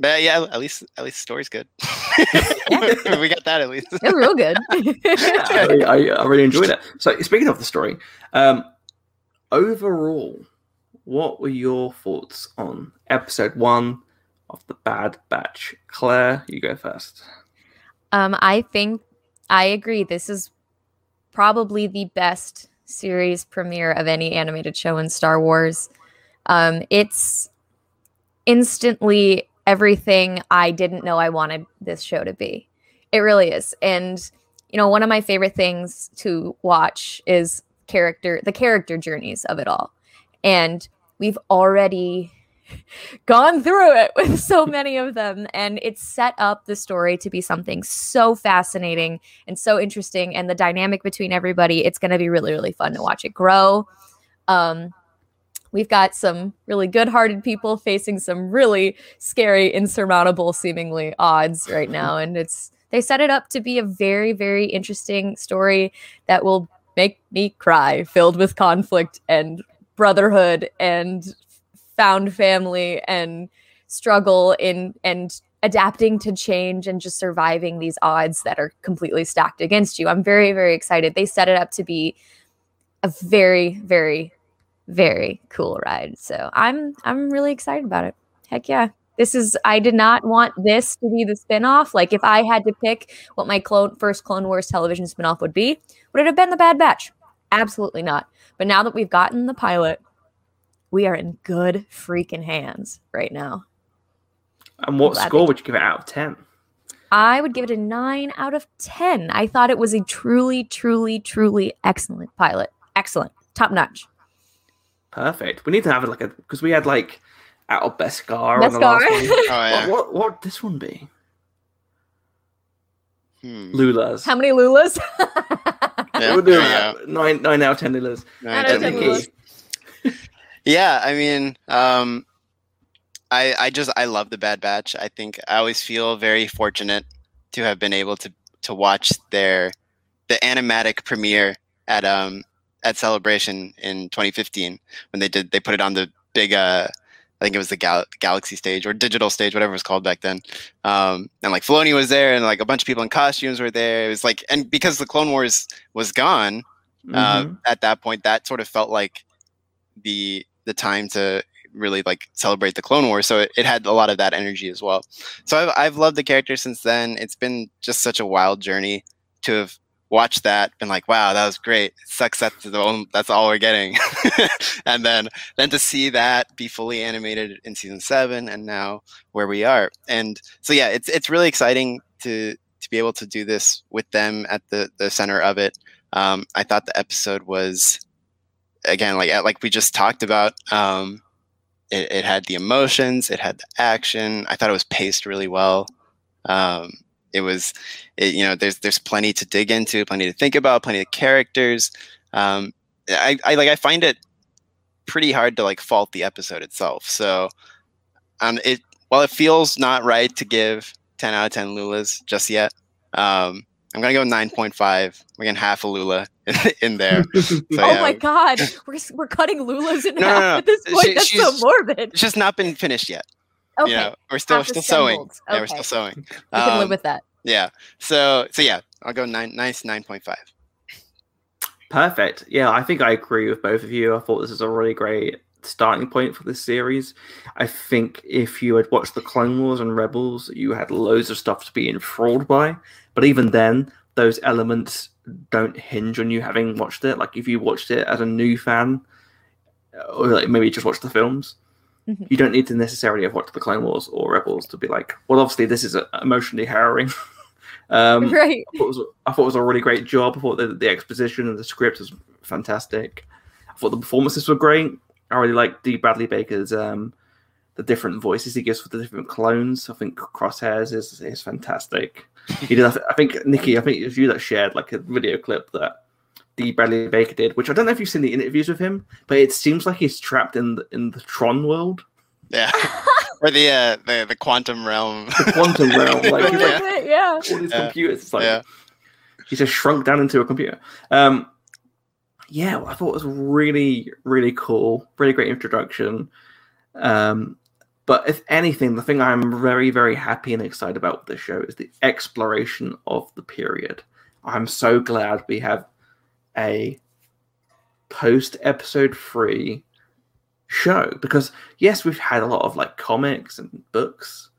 but yeah, at least at least the story's good. we got that at least. it's real good. I, I, I really enjoyed it. So speaking of the story, um, overall, what were your thoughts on episode one of the Bad Batch? Claire, you go first. Um, I think I agree. This is probably the best series premiere of any animated show in Star Wars. Um, it's instantly everything I didn't know I wanted this show to be. It really is. And you know, one of my favorite things to watch is character the character journeys of it all. And we've already gone through it with so many of them and it's set up the story to be something so fascinating and so interesting and the dynamic between everybody it's going to be really really fun to watch it grow um we've got some really good-hearted people facing some really scary insurmountable seemingly odds right now and it's they set it up to be a very very interesting story that will make me cry filled with conflict and brotherhood and found family and struggle in and adapting to change and just surviving these odds that are completely stacked against you. I'm very very excited. They set it up to be a very very very cool ride. So I'm I'm really excited about it. Heck yeah. This is I did not want this to be the spin-off. Like if I had to pick what my clone first Clone Wars television spin-off would be, would it have been the Bad Batch? Absolutely not. But now that we've gotten the pilot, we are in good freaking hands right now. And what they score would you give it out of 10? I would give it a nine out of 10. I thought it was a truly, truly, truly excellent pilot. Excellent. Top notch. Perfect. We need to have it like a because we had like out of Beskar. on the Beskar. last one. Oh yeah. what, what what would this one be? Hmm. Lulas. How many Lulas? Yeah, We'll do there you that. Nine nine out of ten Lulas. No, Out of 10 Lulas. Yeah, I mean, um, I I just I love the Bad Batch. I think I always feel very fortunate to have been able to to watch their the animatic premiere at um at Celebration in 2015 when they did they put it on the big uh I think it was the Gal- Galaxy stage or digital stage, whatever it was called back then. Um, and like Filoni was there, and like a bunch of people in costumes were there. It was like, and because the Clone Wars was gone, uh, Mhm. at that point that sort of felt like the the time to really like celebrate the clone wars so it, it had a lot of that energy as well so I've, I've loved the character since then it's been just such a wild journey to have watched that been like wow that was great sucks that's the only, that's all we're getting and then then to see that be fully animated in season seven and now where we are and so yeah it's it's really exciting to to be able to do this with them at the the center of it um, I thought the episode was again like like we just talked about. Um, it, it had the emotions, it had the action. I thought it was paced really well. Um, it was, it, you know, there's there's plenty to dig into, plenty to think about, plenty of characters. Um, I, I like I find it pretty hard to like fault the episode itself. So, um, it while it feels not right to give 10 out of 10 Lulas just yet, um, I'm gonna go 9.5. We're getting half a Lula in there. So, oh yeah, my god, we're we're cutting Lulas in No, no, half no. at this point. She- That's so morbid. It's just not been finished yet. Okay, You know, we're still we're half still sewing. assembled. Yeah, we're still sewing. we can live Um, with that. Yeah. So so yeah, I'll go nine nice nine point five. Perfect. Yeah, I think I agree with both of you. I thought this is a really great starting point for this series. I think if you had watched the Clone Wars and Rebels, you had loads of stuff to be enthralled by. But even then, those elements don't hinge on you having watched it. Like if you watched it as a new fan, or like maybe just watched the films, Mhm. you don't need to necessarily have watched the Clone Wars or Rebels to be like, well, obviously this is uh, emotionally harrowing. um, right. I thought, it was, I thought it was a really great job. I thought the, the exposition and the script was fantastic. I thought the performances were great. I really like Dee Bradley Baker's um, the different voices he gives for the different clones. I think Crosshairs is is fantastic. He did. I, I think Nikki. I think it was you that shared like a video clip that Dee Bradley Baker did, which I don't know if you've seen the interviews with him, but it seems like he's trapped in the, in the Tron world, Yeah. or the uh the, the quantum realm. the quantum realm. Like he's like That's yeah. all these Yeah. computers. It's like Yeah. he's just shrunk down into a computer. Um, yeah, well, I thought it was really, really cool. Really great introduction. Um, but if anything, the thing I'm very, very happy and excited about with this show is the exploration of the period. I'm so glad we have a post episode three show because yes, we've had a lot of like comics and books,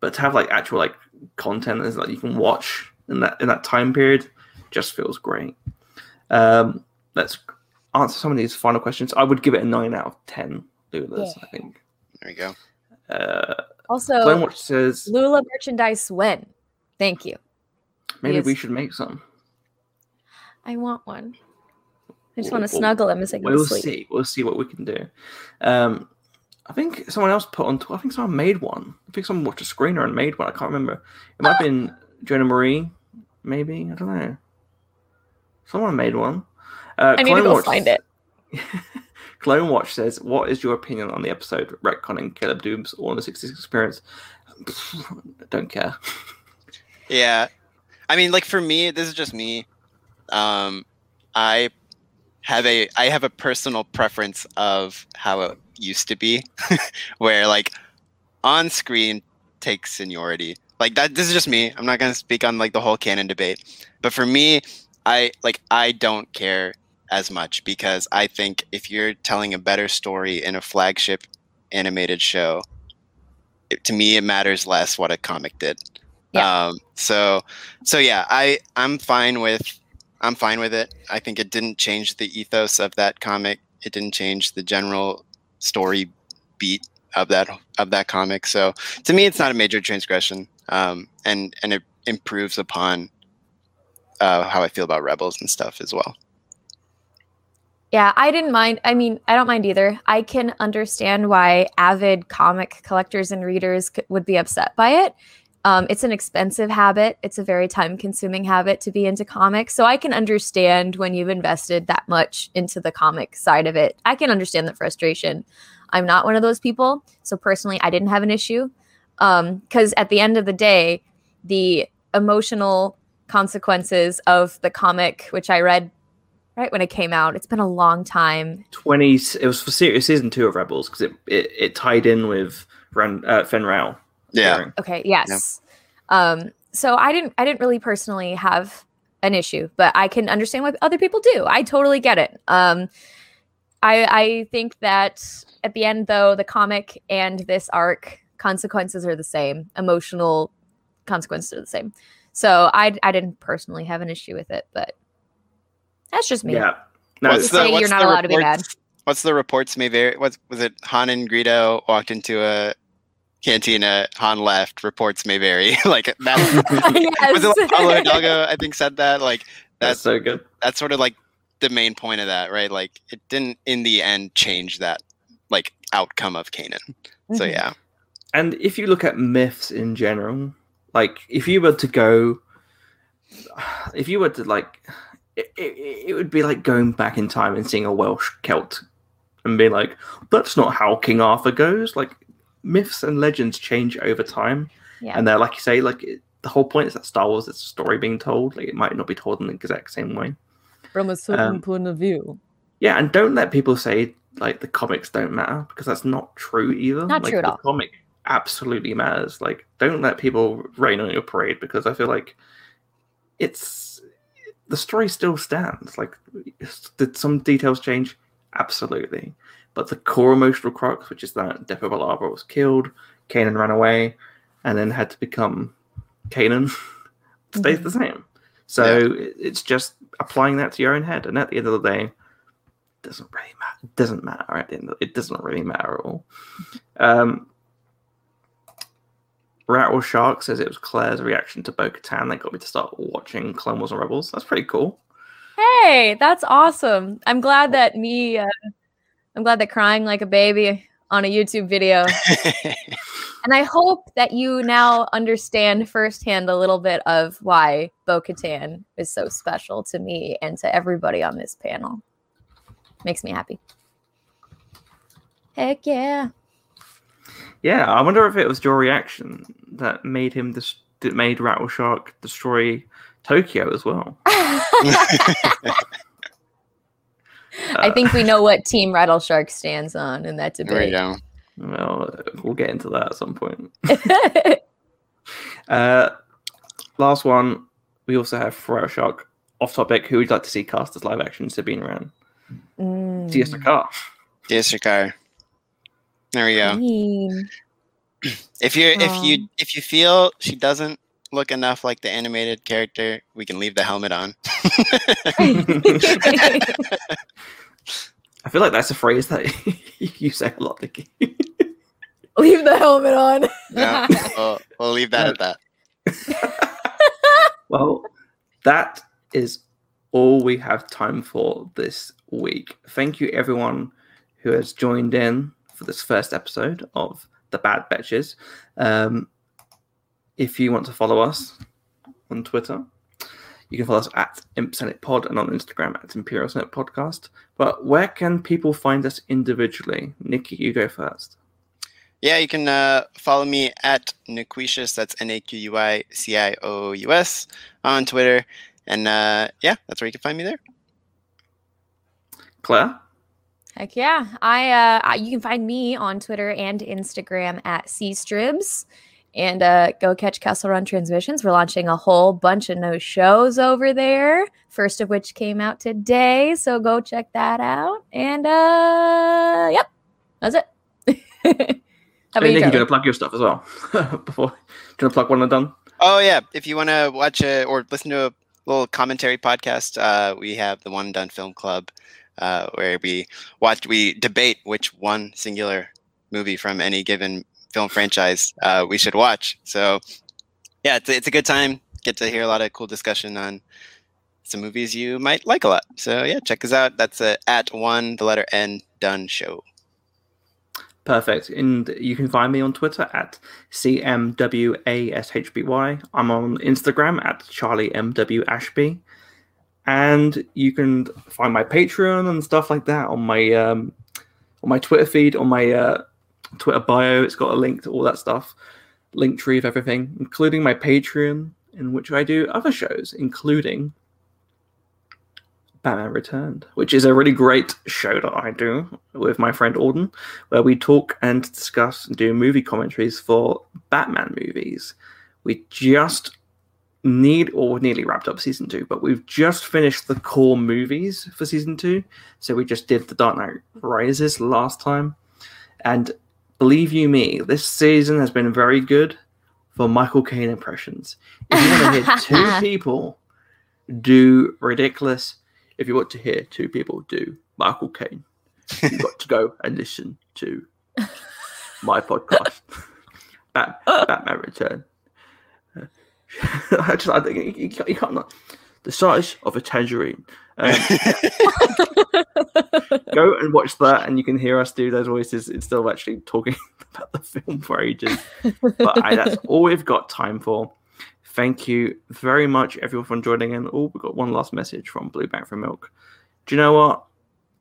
but to have like actual like content is like you can watch in that in that time period just feels great. Um, let's answer some of these final questions. I would give it a nine out of ten. Lulas, I think. There we go. Uh, Also, Glenwatch says Lula merchandise when? Thank you. maybe yes. we should make some. I want one. I just We'll- want to we'll- snuggle him as I go We'll to sleep. see. We'll see what we can do. Um, I think someone else put on. I think someone made one. I think someone watched a screener and made one. I can't remember. It might have been Jonah Marie. Maybe I don't know. Someone made one. Uh, I need to Clone go Watch- find it. Clone Watch says, "What is your opinion on the episode retconning Caleb Dume's or the 66 experience?" don't care. Yeah. I mean, like for me, this is just me. Um, I have a I have a personal preference of how it used to be, where like on screen takes seniority. Like that. This is just me. I'm not gonna speak on like the whole canon debate, but for me, I like I don't care as much because I think if you're telling a better story in a flagship animated show, it, to me it matters less what a comic did. Yeah. Um, so so yeah, I I'm fine with I'm fine with it. I think it didn't change the ethos of that comic. It didn't change the general story beat of that of that comic. So to me, it's not a major transgression, um, and and it improves upon uh, how I feel about Rebels and stuff as well. Yeah, I didn't mind. I mean, I don't mind either. I can understand why avid comic collectors and readers would be upset by it. Um, it's an expensive habit. It's a very time consuming habit to be into comics. So I can understand when you've invested that much into the comic side of it. I can understand the frustration. I'm not one of those people. So personally, I didn't have an issue. Because at the end of the day, the emotional consequences of the comic, which I read right when it came out, it's been a long time. 20 it was for series season 2 of Rebels because it, it it tied in with Ren, uh, Fenn Rau. Yeah. appearing. Okay, yes. Um, so I didn't I didn't really personally have an issue, but I can understand what other people do. I totally get it. Um, I I think that at the end though, the comic and this arc consequences are the same. Emotional consequences are the same. So I I didn't personally have an issue with it, but that's just me. Yeah. No, What's to say you're not the allowed to be mad. reports- What's the reports may vary? What was it? Han and Greedo walked into a cantina. Han left. Reports may vary. like that. Was it like Pablo Hidalgo? I think said that. Like that's that's so good. that's sort of like the main point of that, right? Like it didn't in the end change that like outcome of Kanan. So Mhm. yeah, And if you look at myths in general, like if you were to go, if you were to like, it, it, it would be like going back in time and seeing a Welsh Celt and being like, that's not how King Arthur goes. Like myths and legends change over time. Yeah. And they're like you say, like it, the whole point is that Star Wars is a story being told. Like it might not be told in the exact same way. From a certain Um, point of view. Yeah, and don't let people say like the comics don't matter because that's not true either. Not like, true at the all. Comic absolutely matters. Like, don't let people rain on your parade because I feel like it's the story still stands. Like, did some details change? Absolutely, but the core emotional crux, which is that Depa Billaba was killed, Kanan ran away, and then had to become Kanan, stays Mhm. the same. So it- it's just applying that to your own head, and at the end of the day, it doesn't really matter. It doesn't matter at the end. Of, it doesn't really matter at all. Um, Rattle Shark says it was Claire's reaction to Bo Katan that got me to start watching Clone Wars and Rebels. That's pretty cool. Hey, that's awesome. I'm glad that me, uh, I'm glad that crying like a baby on a YouTube video. and I hope that you now understand firsthand a little bit of why Bo Katan is so special to me and to everybody on this panel. Makes me happy. Heck yeah. Yeah, I wonder if it was your reaction that made him dis- that made Rattle Shark destroy Tokyo as well. I think we know what Team Rattle Shark stands on in that there we go. Well, we'll get into that at some point. Uh, last one, we also have Rattle Shark off topic. Who would you like to see cast as live action Sabine Wren? Mm. DS Car. Yes, your car. There we go. Mean. If you if you if you feel she doesn't look enough like the animated character, we can leave the helmet on. I feel like that's a phrase that you say a lot, Nikki. Leave the helmet on. yeah, we'll, we'll leave that at that. well, that is all we have time for this week. Thank you, everyone who has joined in for this first episode of The Bad Betches. Um, if you want to follow us on Twitter, you can follow us at Imp Senate Pod and on Instagram at Imperial Senate Podcast. But where can people find us individually? Nikki, you go first. Yeah, you can uh, follow me at Naquicious. That's N A Q U I C I O U S on Twitter. And uh, yeah, that's where you can find me there. Claire? Heck yeah. I uh I- you can find me on Twitter and Instagram at cstribs. And uh go catch Kessel Run Transmissions. We're launching a whole bunch of new shows over there. First of which came out today. So go check that out. And uh yep. That's it. How about Hey, you, Nikki, do you Charlie? want to plug your stuff as well? Before, do you want to plug one and done? Oh yeah, if you want to watch a, or listen to a little commentary podcast, uh, we have the One and Done Film Club, uh, where we watch, we debate which one singular movie from any given film franchise uh, we should watch. So yeah, it's a, it's a good time. Get to hear a lot of cool discussion on some movies you might like a lot. So yeah, check us out. That's uh, at one the letter N done show. Perfect. And you can find me on Twitter at CMWASHBY. I'm on Instagram at CharlieMWAshby. And you can find my Patreon and stuff like that on my um, on my Twitter feed, on my uh, Twitter bio. It's got a link to all that stuff, link tree of everything, including my Patreon, in which I do other shows, including Batman Returned, which is a really great show that I do with my friend Auden, where we talk and discuss and do movie commentaries for Batman movies. We just need or nearly wrapped up season two, but we've just finished the core movies for season two. So we just did the Dark Knight Rises last time. And believe you me, this season has been very good for Michael Caine impressions. If you want to hear two people do ridiculous if you want to hear two people do Michael Caine, you've got to go and listen to my podcast, Bat- Batman Return. I just, I think you, can't, you can't not, the size of a tangerine. Um, go and watch that, and you can hear us do those voices instead of actually talking about the film for ages. But I, that's all we've got time for. Thank you very much, everyone, for joining in. Oh, we've got one last message from Blue Bank for Milk. Do you know what?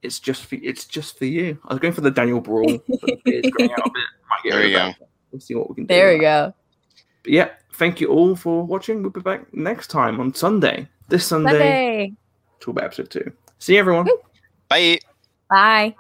It's just for it's just for you. I was going for the Daniel Brühl. the beard's growing out a bit. Might get There rid you of go. that. We'll see what we can do. There with we go. But yeah, thank you all for watching. We'll be back next time on Sunday. This Sunday, Sunday. talk about episode two. See you, everyone. Bye. Bye.